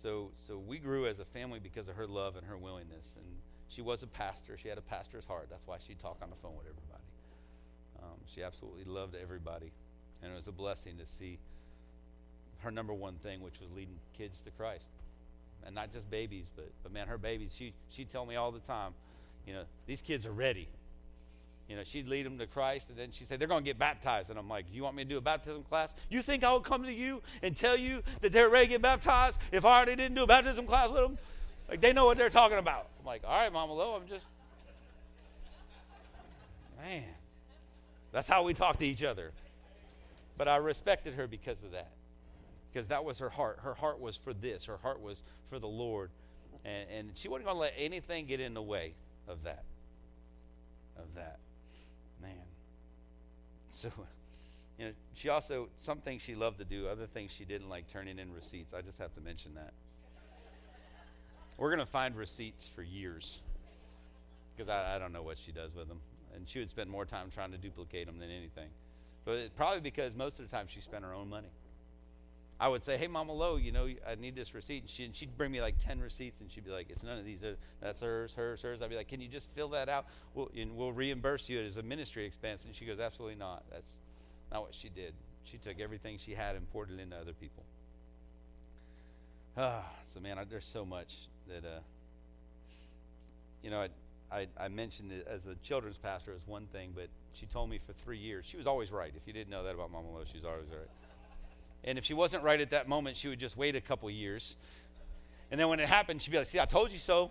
So, so we grew as a family because of her love and her willingness. And she was a pastor. She had a pastor's heart. That's why she talked on the phone with everybody. Um, she absolutely loved everybody. And it was a blessing to see her number one thing, which was leading kids to Christ. And not just babies, but, but man, her babies, she, she'd tell me all the time, you know, these kids are ready. You know, she'd lead them to Christ, and then she'd say, They're going to get baptized. And I'm like, You want me to do a baptism class? You think I would come to you and tell you that they're ready to get baptized if I already didn't do a baptism class with them? Like, they know what they're talking about. I'm like, All right, Mama Lo, I'm just. Man. That's how we talk to each other. But I respected her because of that. Because that was her heart. Her heart was for this. Her heart was for the Lord. And, and she wasn't going to let anything get in the way of that. Of that. Man. So, you know, she also, some things she loved to do, other things she didn't like turning in receipts. I just have to mention that. We're going to find receipts for years because I, I don't know what she does with them and she would spend more time trying to duplicate them than anything. But probably because most of the time she spent her own money. I would say, "Hey, Mama Lo, you know, I need this receipt," and, she, and she'd bring me like ten receipts, and she'd be like, "It's none of these. That's hers, hers, hers." I'd be like, "Can you just fill that out? We'll, and we'll reimburse you as a ministry expense." And she goes, "Absolutely not. That's not what she did. She took everything she had and poured it into other people." Ah, so man, I, there's so much that, uh, you know, I, I, I mentioned it as a children's pastor as one thing, but she told me for three years she was always right. If you didn't know that about Mama Lo, she was always right. And if she wasn't right at that moment, she would just wait a couple years. And then when it happened, she'd be like, See, I told you so.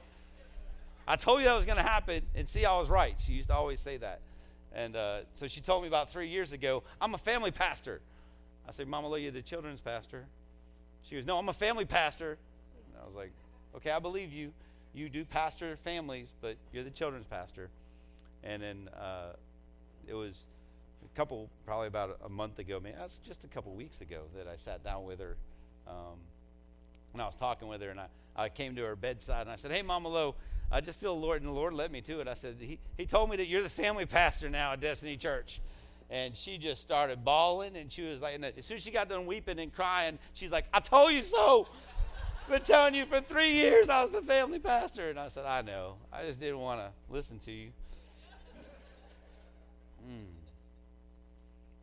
I told you that was going to happen, and see, I was right. She used to always say that. And uh, so she told me about three years ago, I'm a family pastor. I said, Mama Lo, you're the children's pastor. She goes, No, I'm a family pastor. And I was like, Okay, I believe you. You do pastor families, but you're the children's pastor. And then uh, it was a couple, probably about a month ago, man, that's just a couple weeks ago that I sat down with her. Um, and I was talking with her, and I, I came to her bedside, and I said, Hey, Mama Lo, I just feel the Lord, and the Lord led me to it. I said, He, he told me that you're the family pastor now at Destiny Church. And she just started bawling, and she was like, and as soon as she got done weeping and crying, she's like, I told you so. Been telling you for three years I was the family pastor. And I said, I know. I just didn't want to listen to you. Mm.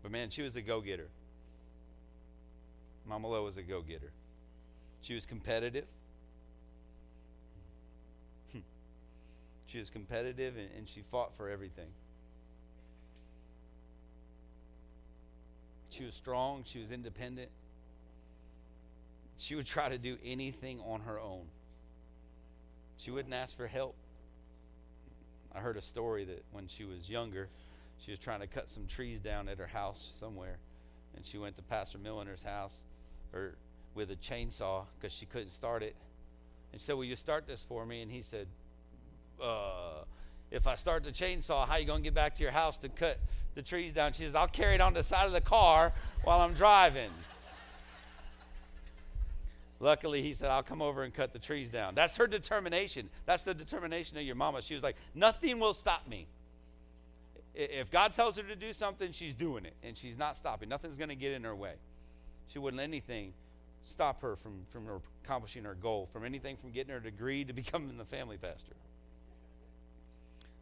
But man, she was a go getter. Mama Lo was a go getter. She was competitive. she was competitive and, and she fought for everything. She was strong, she was independent. She would try to do anything on her own. She wouldn't ask for help. I heard a story that when she was younger, she was trying to cut some trees down at her house somewhere, and she went to Pastor Milliner's house or with a chainsaw because she couldn't start it. And she said, "Will you start this for me?" And he said, uh, "If I start the chainsaw, how you gonna get back to your house to cut the trees down?" She says, "I'll carry it on the side of the car while I'm driving." Luckily, he said, I'll come over and cut the trees down. That's her determination. That's the determination of your mama. She was like, Nothing will stop me. If God tells her to do something, she's doing it, and she's not stopping. Nothing's going to get in her way. She wouldn't let anything stop her from, from accomplishing her goal, from anything from getting her degree to becoming the family pastor.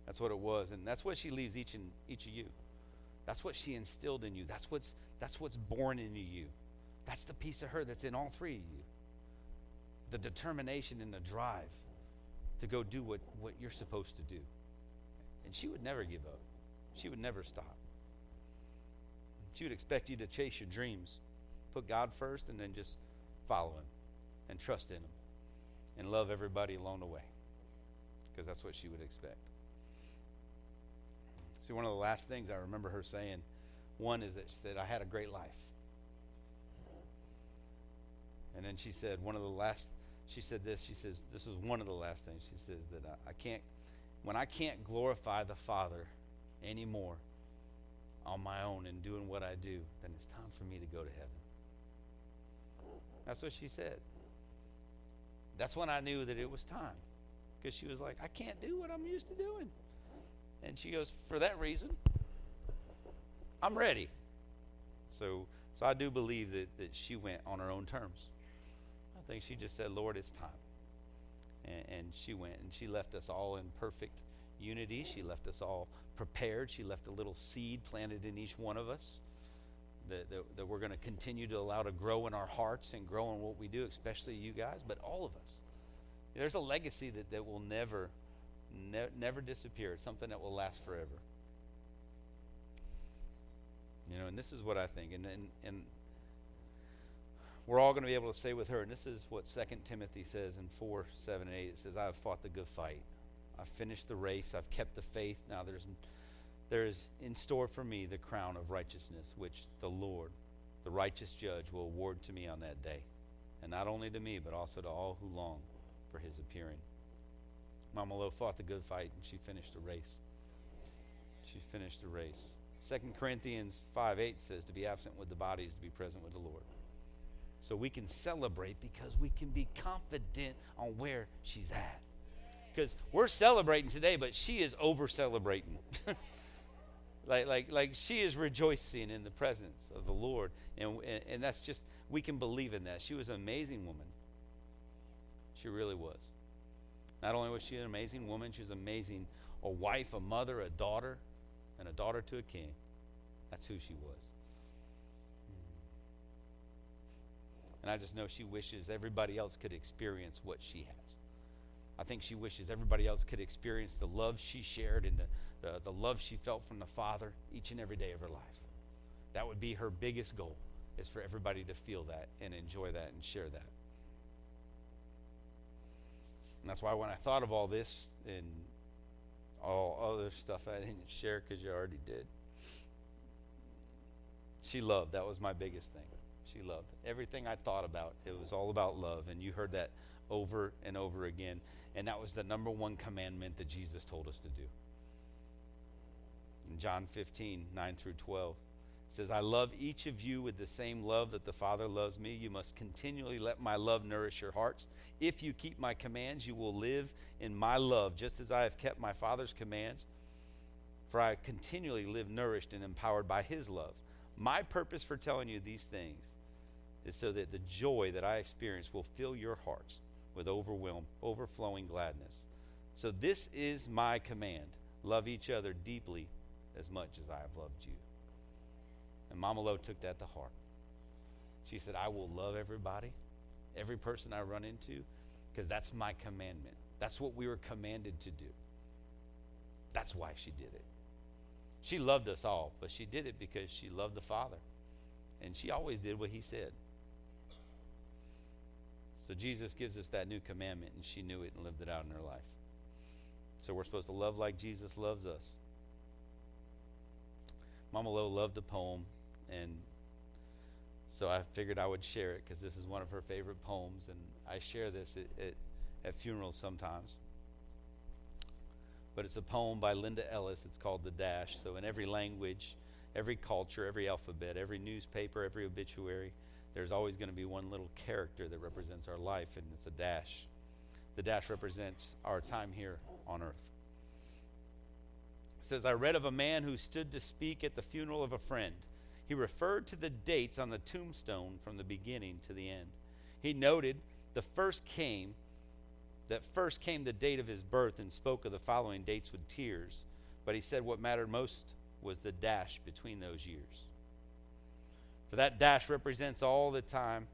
That's what it was, and that's what she leaves each and each of you. That's what she instilled in you. That's what's that's what's born into you. That's the piece of her that's in all three of you the determination and the drive to go do what, what you're supposed to do. And she would never give up, she would never stop. She would expect you to chase your dreams, put God first, and then just follow Him and trust in Him and love everybody along the way because that's what she would expect. See, one of the last things I remember her saying, one is that she said, I had a great life. And then she said, one of the last she said this. She says, This is one of the last things. She says that I, I can't, when I can't glorify the Father anymore on my own and doing what I do, then it's time for me to go to heaven. That's what she said. That's when I knew that it was time. Because she was like, I can't do what I'm used to doing. And she goes, For that reason, I'm ready. So, so I do believe that, that she went on her own terms. I think she just said, Lord, it's time. And, and she went and she left us all in perfect unity. She left us all prepared. She left a little seed planted in each one of us that, that, that we're going to continue to allow to grow in our hearts and grow in what we do, especially you guys, but all of us. There's a legacy that, that will never, ne- never disappear. It's something that will last forever. You know, and this is what I think. And, and, and we're all going to be able to say with her, and this is what 2 Timothy says in 4, 7, and 8. It says, I have fought the good fight. I've finished the race. I've kept the faith. Now there's, there is in store for me the crown of righteousness, which the Lord, the righteous judge, will award to me on that day. And not only to me, but also to all who long for his appearing. Mama Lo fought the good fight, and she finished the race. She finished the race. 2 Corinthians 5 8 says, To be absent with the body is to be present with the Lord so we can celebrate because we can be confident on where she's at. Because we're celebrating today, but she is over celebrating. like, like, like she is rejoicing in the presence of the Lord. And, and, and that's just, we can believe in that. She was an amazing woman. She really was. Not only was she an amazing woman, she was amazing a wife, a mother, a daughter, and a daughter to a king. That's who she was. And I just know she wishes everybody else could experience what she has. I think she wishes everybody else could experience the love she shared and the, the, the love she felt from the Father each and every day of her life. That would be her biggest goal, is for everybody to feel that and enjoy that and share that. And that's why when I thought of all this and all other stuff I didn't share because you already did, she loved. That was my biggest thing. She loved. Everything I thought about, it was all about love. And you heard that over and over again. And that was the number one commandment that Jesus told us to do. In John 15, 9 through 12, it says, I love each of you with the same love that the Father loves me. You must continually let my love nourish your hearts. If you keep my commands, you will live in my love, just as I have kept my Father's commands. For I continually live nourished and empowered by his love. My purpose for telling you these things is so that the joy that I experience will fill your hearts with overwhelm, overflowing gladness. So this is my command. Love each other deeply as much as I have loved you. And Mama Lo took that to heart. She said, I will love everybody, every person I run into, because that's my commandment. That's what we were commanded to do. That's why she did it. She loved us all, but she did it because she loved the Father. And she always did what he said. So Jesus gives us that new commandment, and she knew it and lived it out in her life. So we're supposed to love like Jesus loves us. Mama Lo loved the poem, and so I figured I would share it because this is one of her favorite poems, and I share this at, at, at funerals sometimes. But it's a poem by Linda Ellis. It's called The Dash. So, in every language, every culture, every alphabet, every newspaper, every obituary, there's always going to be one little character that represents our life, and it's a dash. The dash represents our time here on earth. It says, I read of a man who stood to speak at the funeral of a friend. He referred to the dates on the tombstone from the beginning to the end. He noted the first came, that first came the date of his birth and spoke of the following dates with tears. But he said what mattered most was the dash between those years. For that dash represents all the time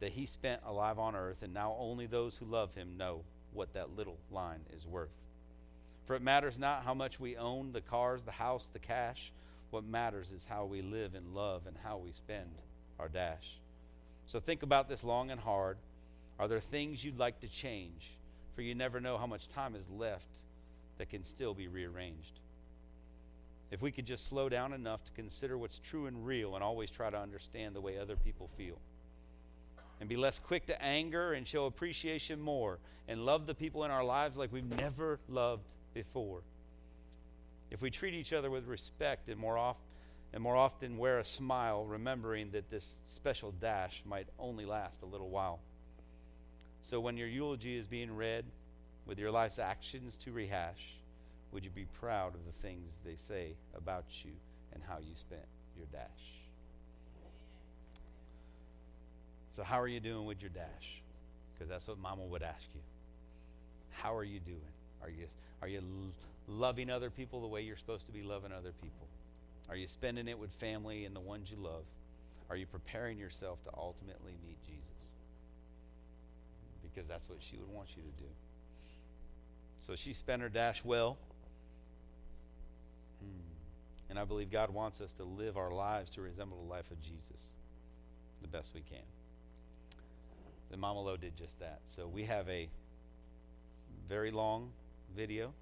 that he spent alive on earth, and now only those who love him know what that little line is worth. For it matters not how much we own the cars, the house, the cash. What matters is how we live and love and how we spend our dash. So think about this long and hard. Are there things you'd like to change? For you never know how much time is left that can still be rearranged. If we could just slow down enough to consider what's true and real and always try to understand the way other people feel. And be less quick to anger and show appreciation more and love the people in our lives like we've never loved before. If we treat each other with respect and more often and more often wear a smile, remembering that this special dash might only last a little while. So when your eulogy is being read, with your life's actions to rehash, would you be proud of the things they say about you and how you spent your dash? So, how are you doing with your dash? Because that's what Mama would ask you. How are you doing? Are you are you loving other people the way you're supposed to be loving other people? Are you spending it with family and the ones you love? Are you preparing yourself to ultimately meet Jesus? Because that's what she would want you to do. So she spent her dash well. Hmm. And I believe God wants us to live our lives to resemble the life of Jesus the best we can. And Mama Lo did just that. So we have a very long video.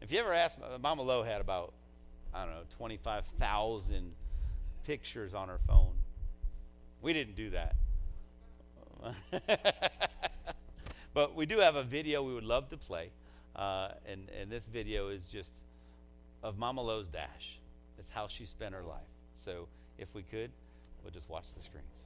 If you ever ask, Mama Lo had about, I don't know, 25,000 pictures on her phone. We didn't do that. but we do have a video we would love to play. Uh, and, and this video is just of Mama Lo's dash. It's how she spent her life. So if we could, we'll just watch the screens.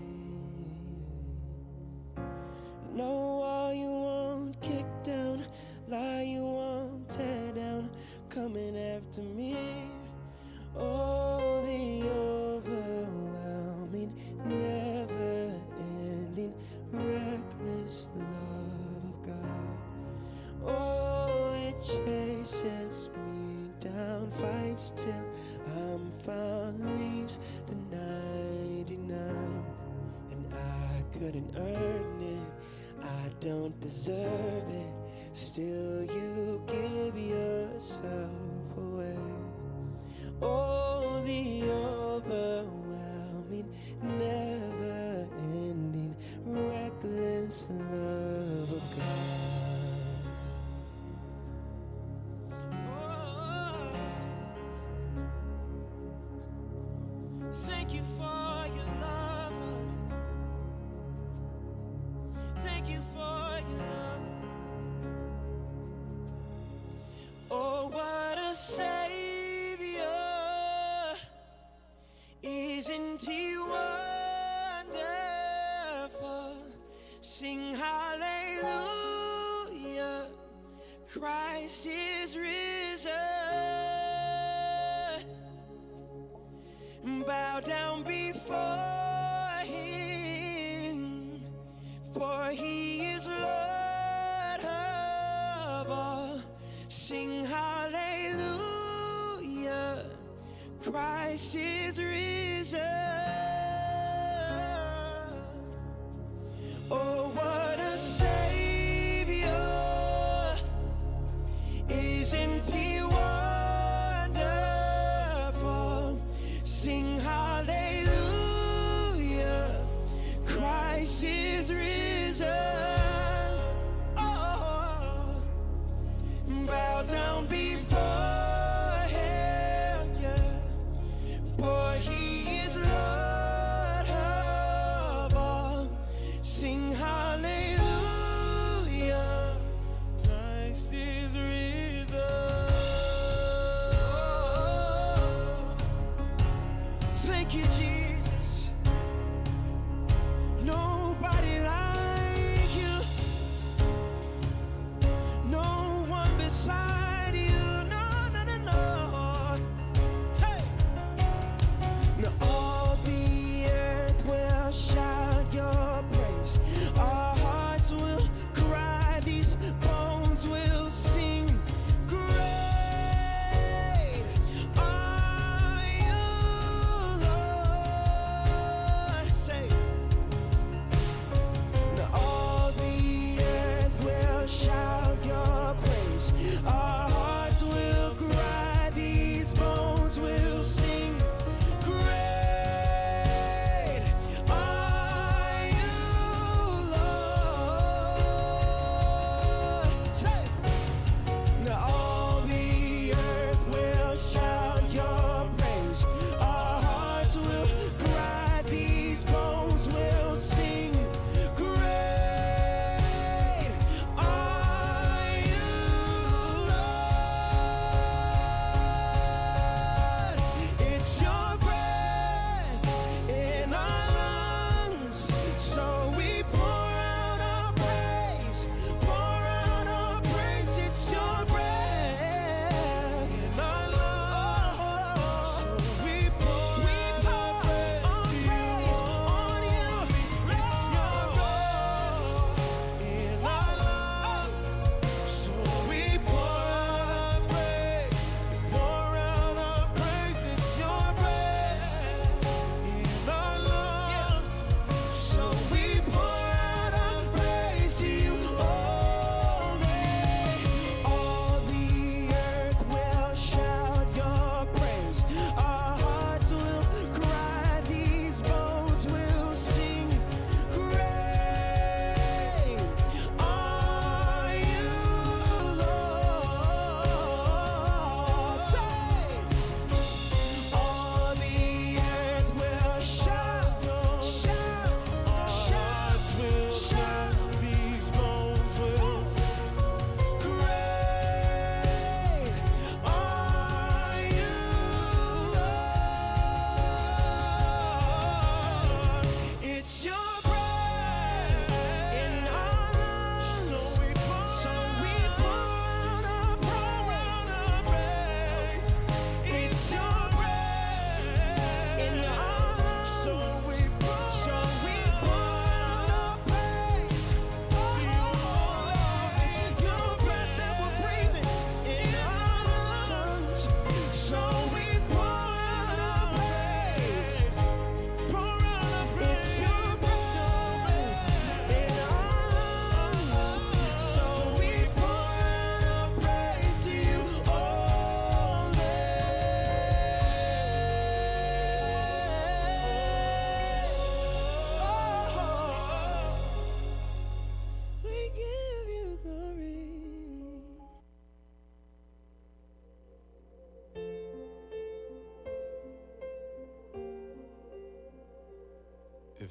deserve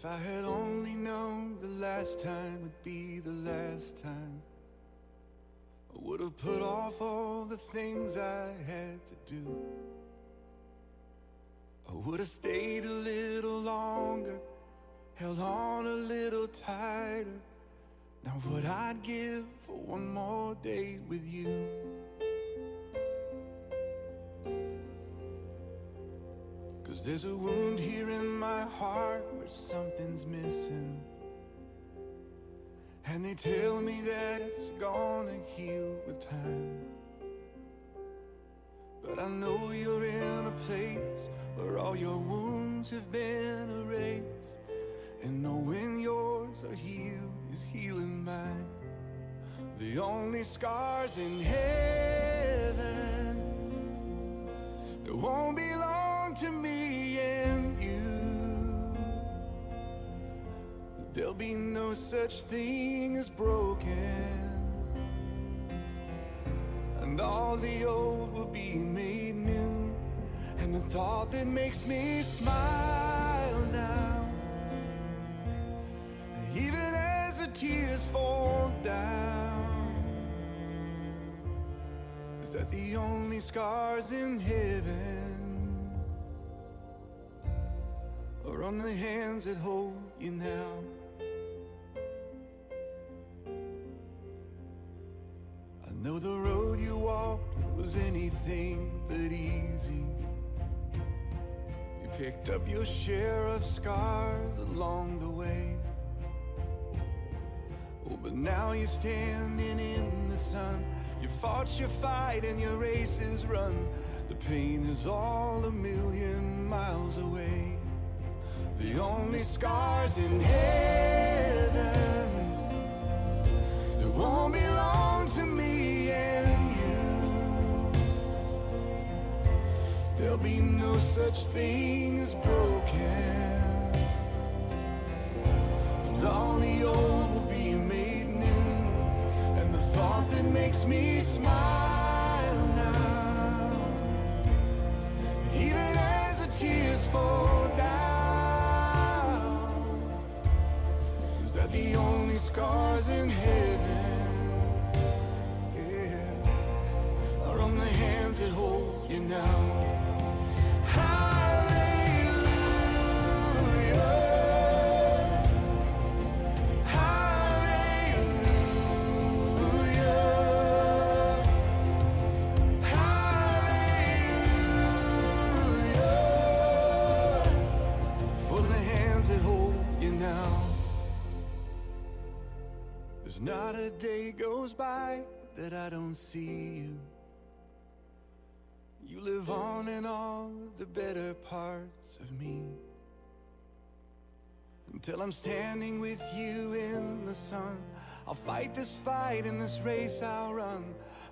If I had only known the last time would be the last time, I would have put off all the things I had to do. I would have stayed a little longer, held on a little tighter. Now, what I'd give for one more day with you. Cause there's a wound here in my heart where something's missing. And they tell me that it's gonna heal with time. But I know you're in a place where all your wounds have been erased. And knowing yours are healed is healing mine. The only scars in heaven it won't belong to me and you. There'll be no such thing as broken, and all the old will be made new. And the thought that makes me smile now, even as the tears fall down, is that the only scars in heaven are on the hands that hold you now. I know the road you walked was anything but easy. You picked up your share of scars along the way. Oh, but now you're standing in the sun. You fought your fight and your race is run. The pain is all a million miles away. The only scars in heaven it won't belong to me and you. There'll be no such thing as broken. And all the old will be made new. And the thought that makes me smile now, even as the tears fall down, the only scars in heaven yeah, are on the hands that hold you now. There's not a day goes by that I don't see you. You live on in all the better parts of me. Until I'm standing with you in the sun, I'll fight this fight in this race I'll run.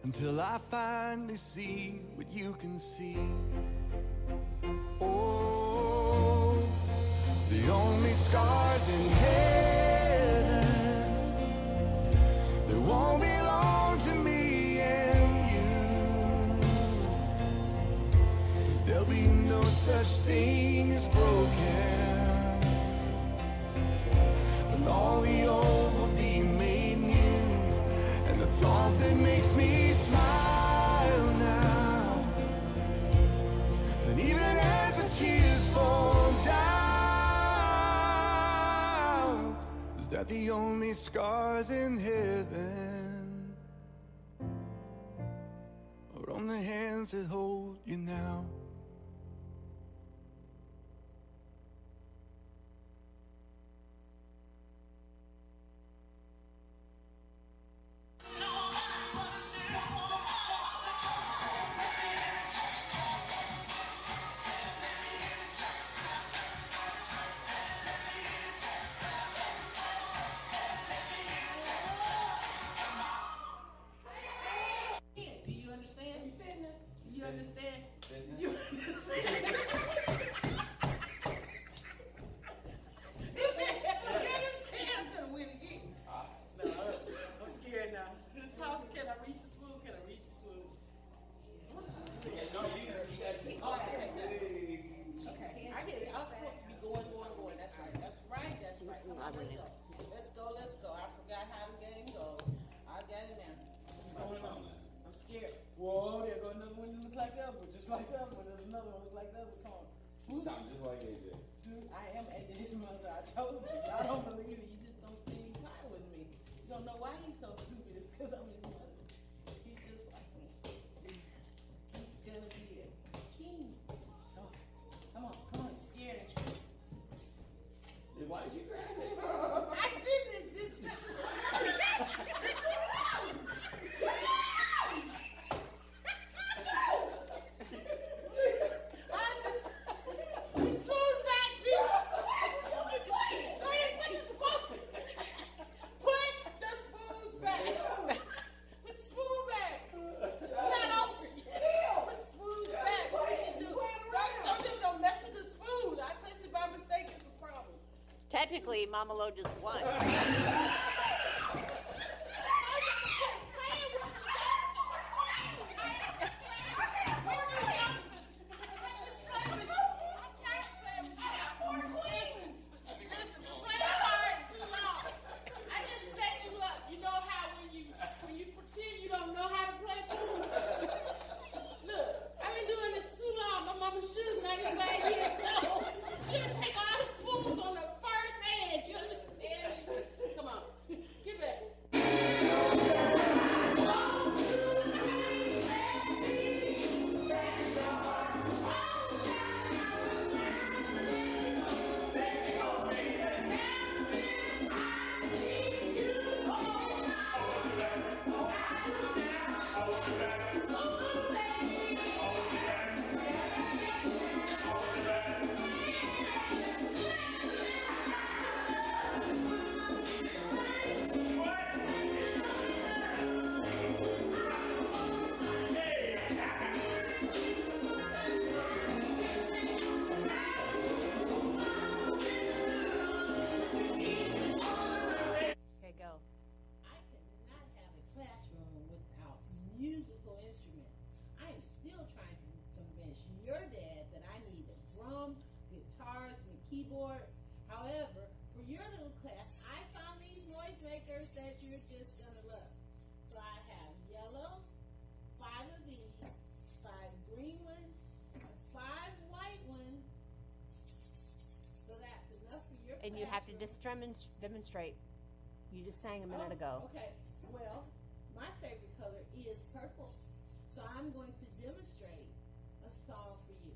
Until I finally see what you can see. Oh, the only scars in heaven won't belong to me and you. There'll be no such thing as broken, and all the old will be made new. And the thought that makes me smile now, and even as the tears fall the only scars in heaven are on the hands that hold you now. Do Mama Lo just won. demonstrate? You just sang a minute oh, ago. Okay. Well, my favorite color is purple. So I'm going to demonstrate a song for you.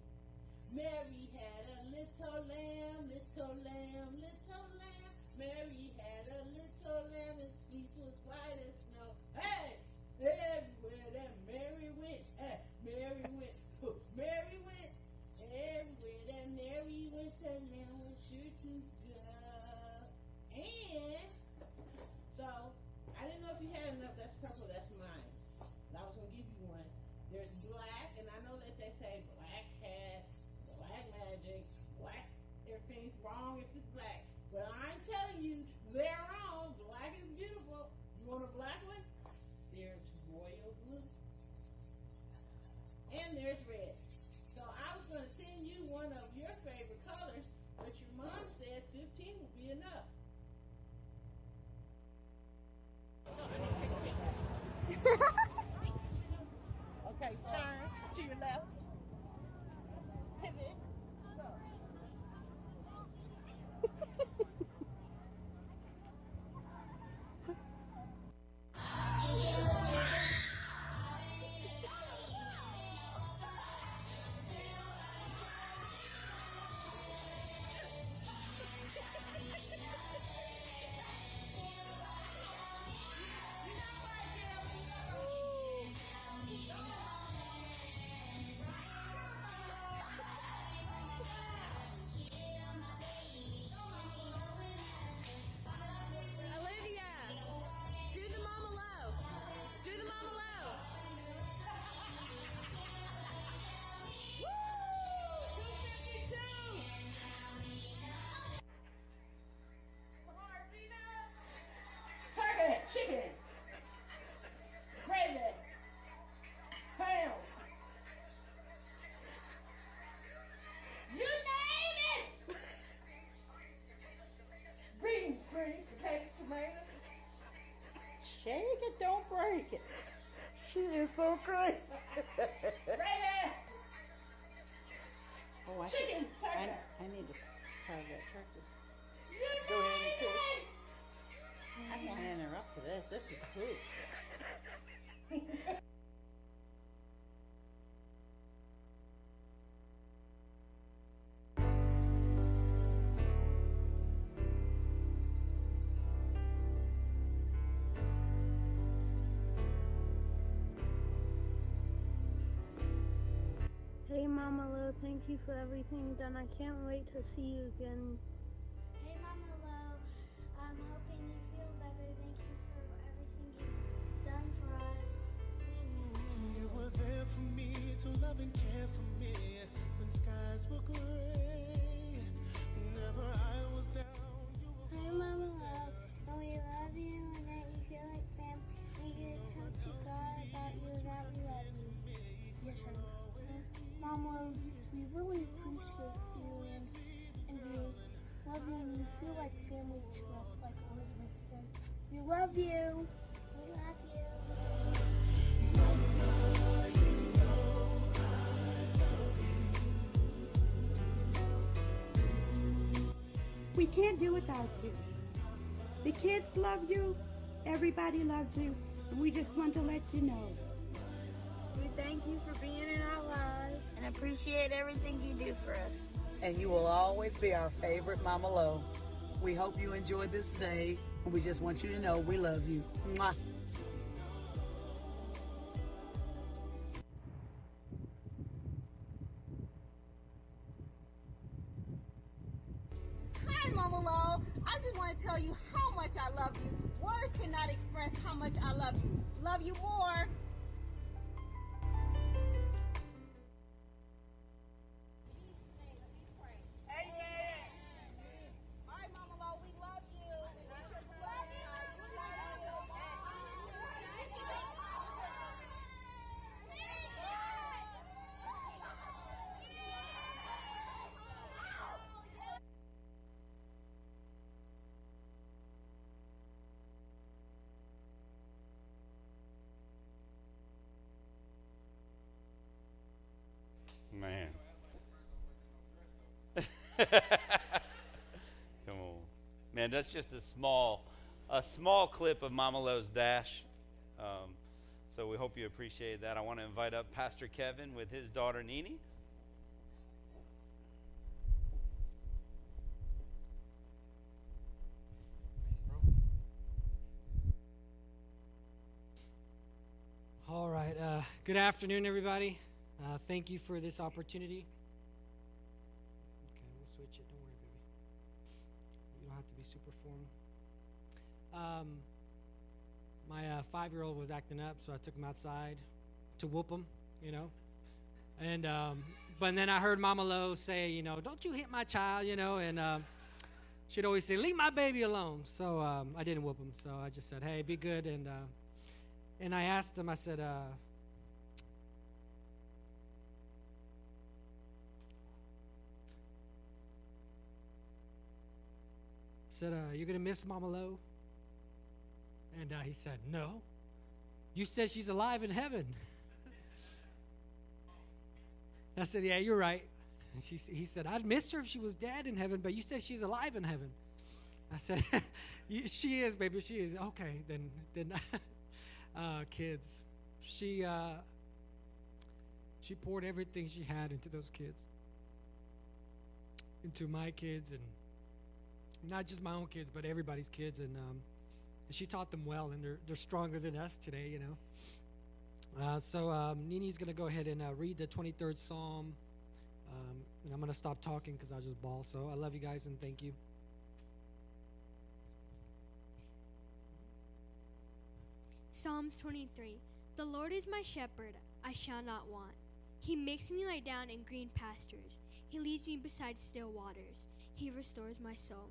Mary had a little lamb, little lamb, little lamb. Mary had a little lamb, wrong if it's so crazy. Oh, I Chicken, should, I. I need to carve that turkey. Go ahead and cook. I can't interrupt for this. This is food. Mama Lo, thank you for everything done. I can't wait to see you again. Can't do without you. The kids love you, everybody loves you, and we just want to let you know. We thank you for being in our lives and appreciate everything you do for us. And you will always be our favorite Mama Lo. We hope you enjoyed this day, we just want you to know we love you. Mwah. Come on. Man, that's just a small a small clip of Mama Lo's Dash. Um, so we hope you appreciate that. I want to invite up Pastor Kevin with his daughter Nini. All right. Uh, good afternoon, everybody. Uh, thank you for this opportunity. Switch it. Don't worry, baby. You don't have to be super formal. Um, my uh, five-year-old was acting up, so I took him outside to whoop him. You know, and um, but then I heard Mama Lo say, you know, don't you hit my child, you know, and um, she'd always say, leave my baby alone. So um, I didn't whoop him. So I just said, hey, be good, and uh, and I asked him, I said, uh, said, uh, you gonna miss Mama Lo? And uh, he said, no. You said she's alive in heaven. I said, yeah, you're right. And she, he said, I'd miss her if she was dead in heaven, but you said she's alive in heaven. I said, she is, baby, she is. Okay, then, then, uh, kids, she, uh, she poured everything she had into those kids, into my kids, and not just my own kids, but everybody's kids, and um, and she taught them well, and they're they're stronger than us today, you know. Uh, so um, Nini's gonna go ahead and uh, read the 23rd Psalm, um, and I'm gonna stop talking because I'll just bawl. So I love you guys and thank you. Psalms 23 The Lord is my shepherd, I shall not want. He makes me lie down in green pastures. He leads me beside still waters. He restores my soul.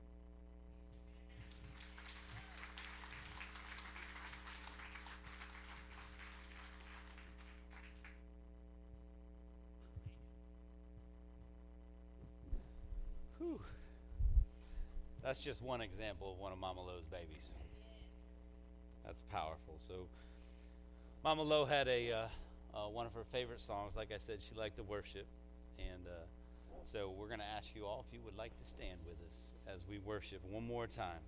That's just one example of one of Mama Lo's babies. That's powerful. So, Mama Lo had a uh, uh, one of her favorite songs. Like I said, she liked to worship, and uh, so we're going to ask you all if you would like to stand with us as we worship one more time.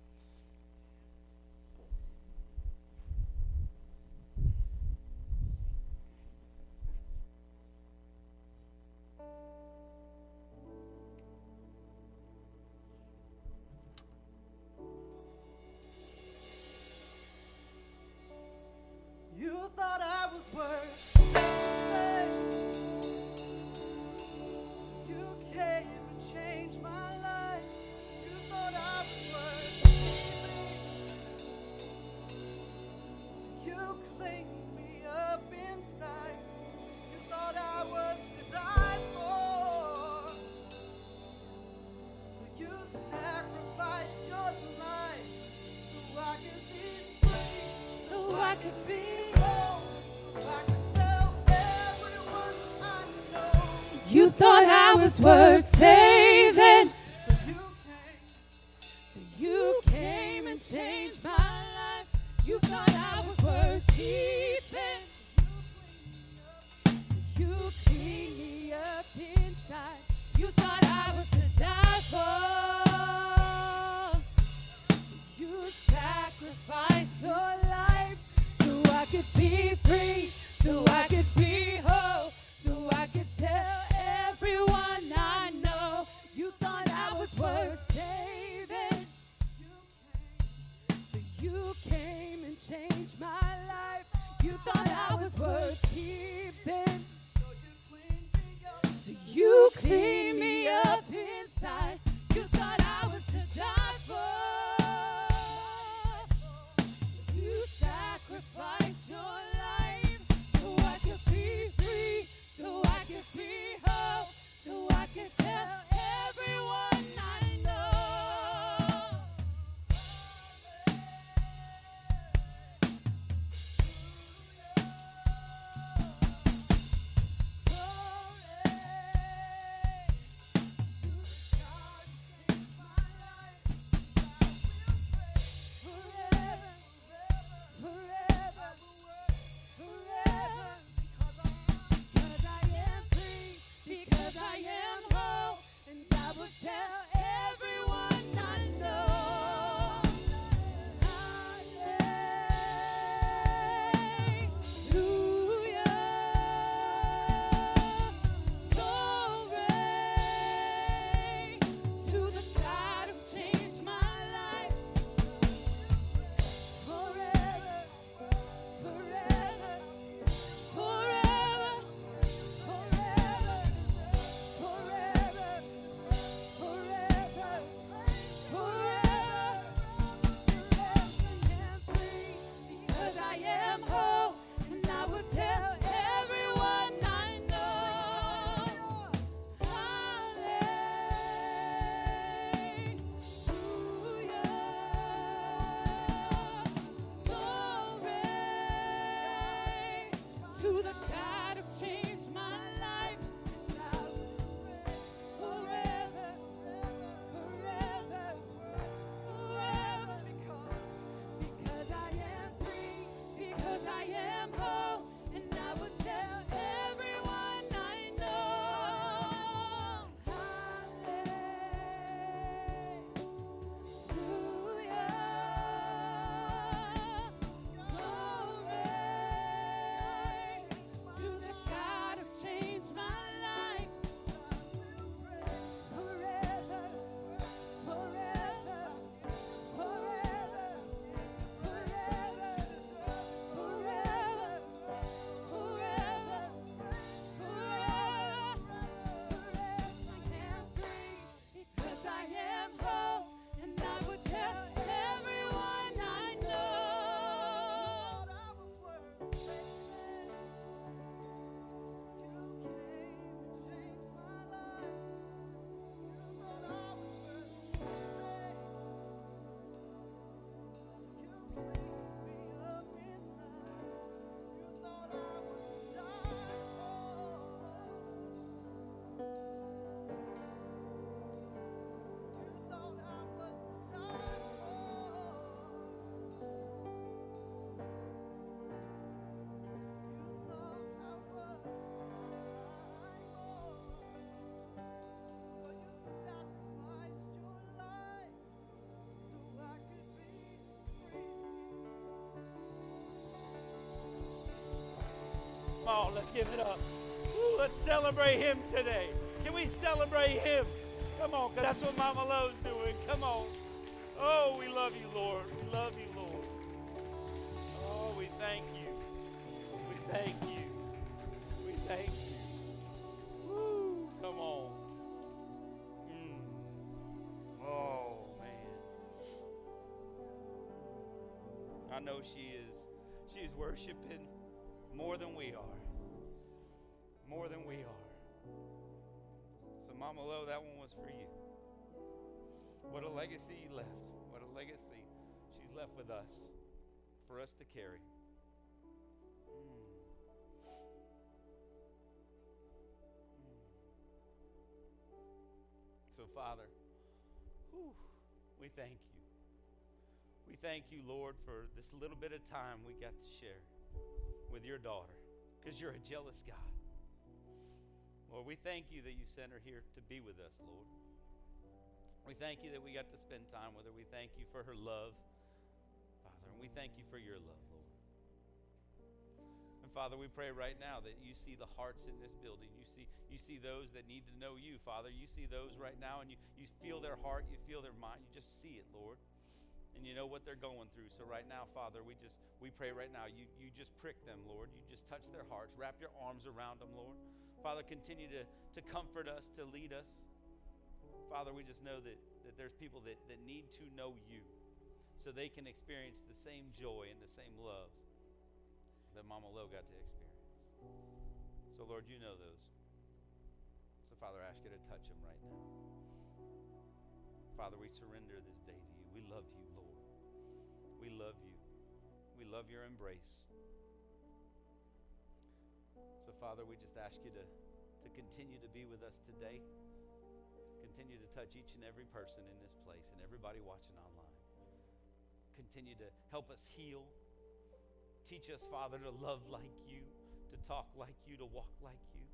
Give it up. Woo, let's celebrate him today. Can we celebrate him? Come on, that's what Mama Lo's doing. Come on. Oh, we love you, Lord. We love you, Lord. Oh, we thank you. We thank you. We thank you. Woo, come on. Mm. Oh, man. I know she is. She is worshiping more than we are. Mama Lo, that one was for you. What a legacy you left. What a legacy she's left with us for us to carry. Mm. Mm. So, Father, whew, we thank you. We thank you, Lord, for this little bit of time we got to share with your daughter because you're a jealous God. Lord, we thank you that you sent her here to be with us, Lord. We thank you that we got to spend time with her. We thank you for her love, Father, and we thank you for your love, Lord. And Father, we pray right now that you see the hearts in this building. You see, you see those that need to know you, Father. You see those right now, and you, you feel their heart, you feel their mind. You just see it, Lord and you know what they're going through. So right now, Father, we just we pray right now. You you just prick them, Lord. You just touch their hearts. Wrap your arms around them, Lord. Father, continue to, to comfort us, to lead us. Father, we just know that, that there's people that, that need to know you so they can experience the same joy and the same love that Mama Lo got to experience. So, Lord, you know those. So, Father, I ask you to touch them right now. Father, we surrender this day to you. We love you, Lord. We love you. We love your embrace. Father, we just ask you to, to continue to be with us today. Continue to touch each and every person in this place and everybody watching online. Continue to help us heal. Teach us, Father, to love like you, to talk like you, to walk like you.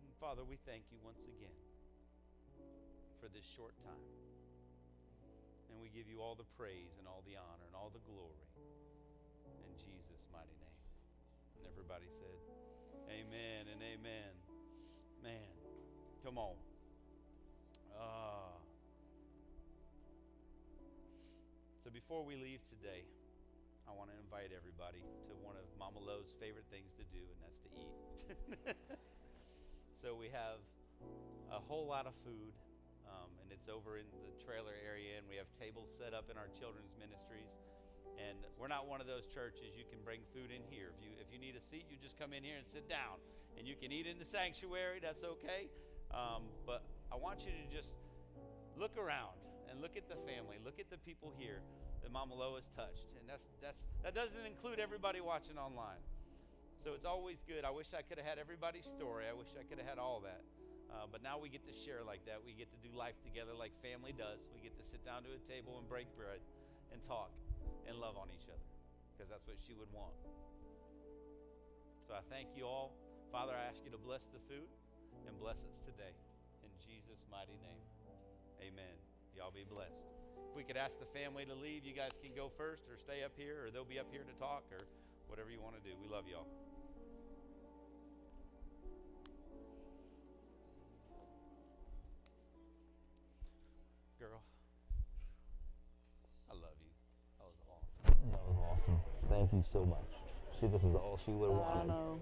And Father, we thank you once again for this short time. And we give you all the praise and all the honor and all the glory in Jesus' mighty name. And everybody said, Amen and amen. Man, come on. Ah. So before we leave today, I want to invite everybody to one of Mama Lo's favorite things to do, and that's to eat. so we have a whole lot of food, um, and it's over in the trailer area, and we have tables set up in our children's ministries. And we're not one of those churches you can bring food in here. If you if you need a seat, you just come in here and sit down, and you can eat in the sanctuary. That's okay. Um, but I want you to just look around and look at the family, look at the people here that Mama Lo has touched, and that's that's that doesn't include everybody watching online. So it's always good. I wish I could have had everybody's story. I wish I could have had all that. Uh, but now we get to share like that. We get to do life together like family does. We get to sit down to a table and break bread and talk and love on each other because that's what she would want. So I thank you all. Father, I ask you to bless the food and bless us today. In Jesus' mighty name, amen. Y'all be blessed. If we could ask the family to leave, you guys can go first or stay up here, or they'll be up here to talk, or whatever you want to do. We love y'all. Girl, you so much. See, this is all she would have I wanted. know.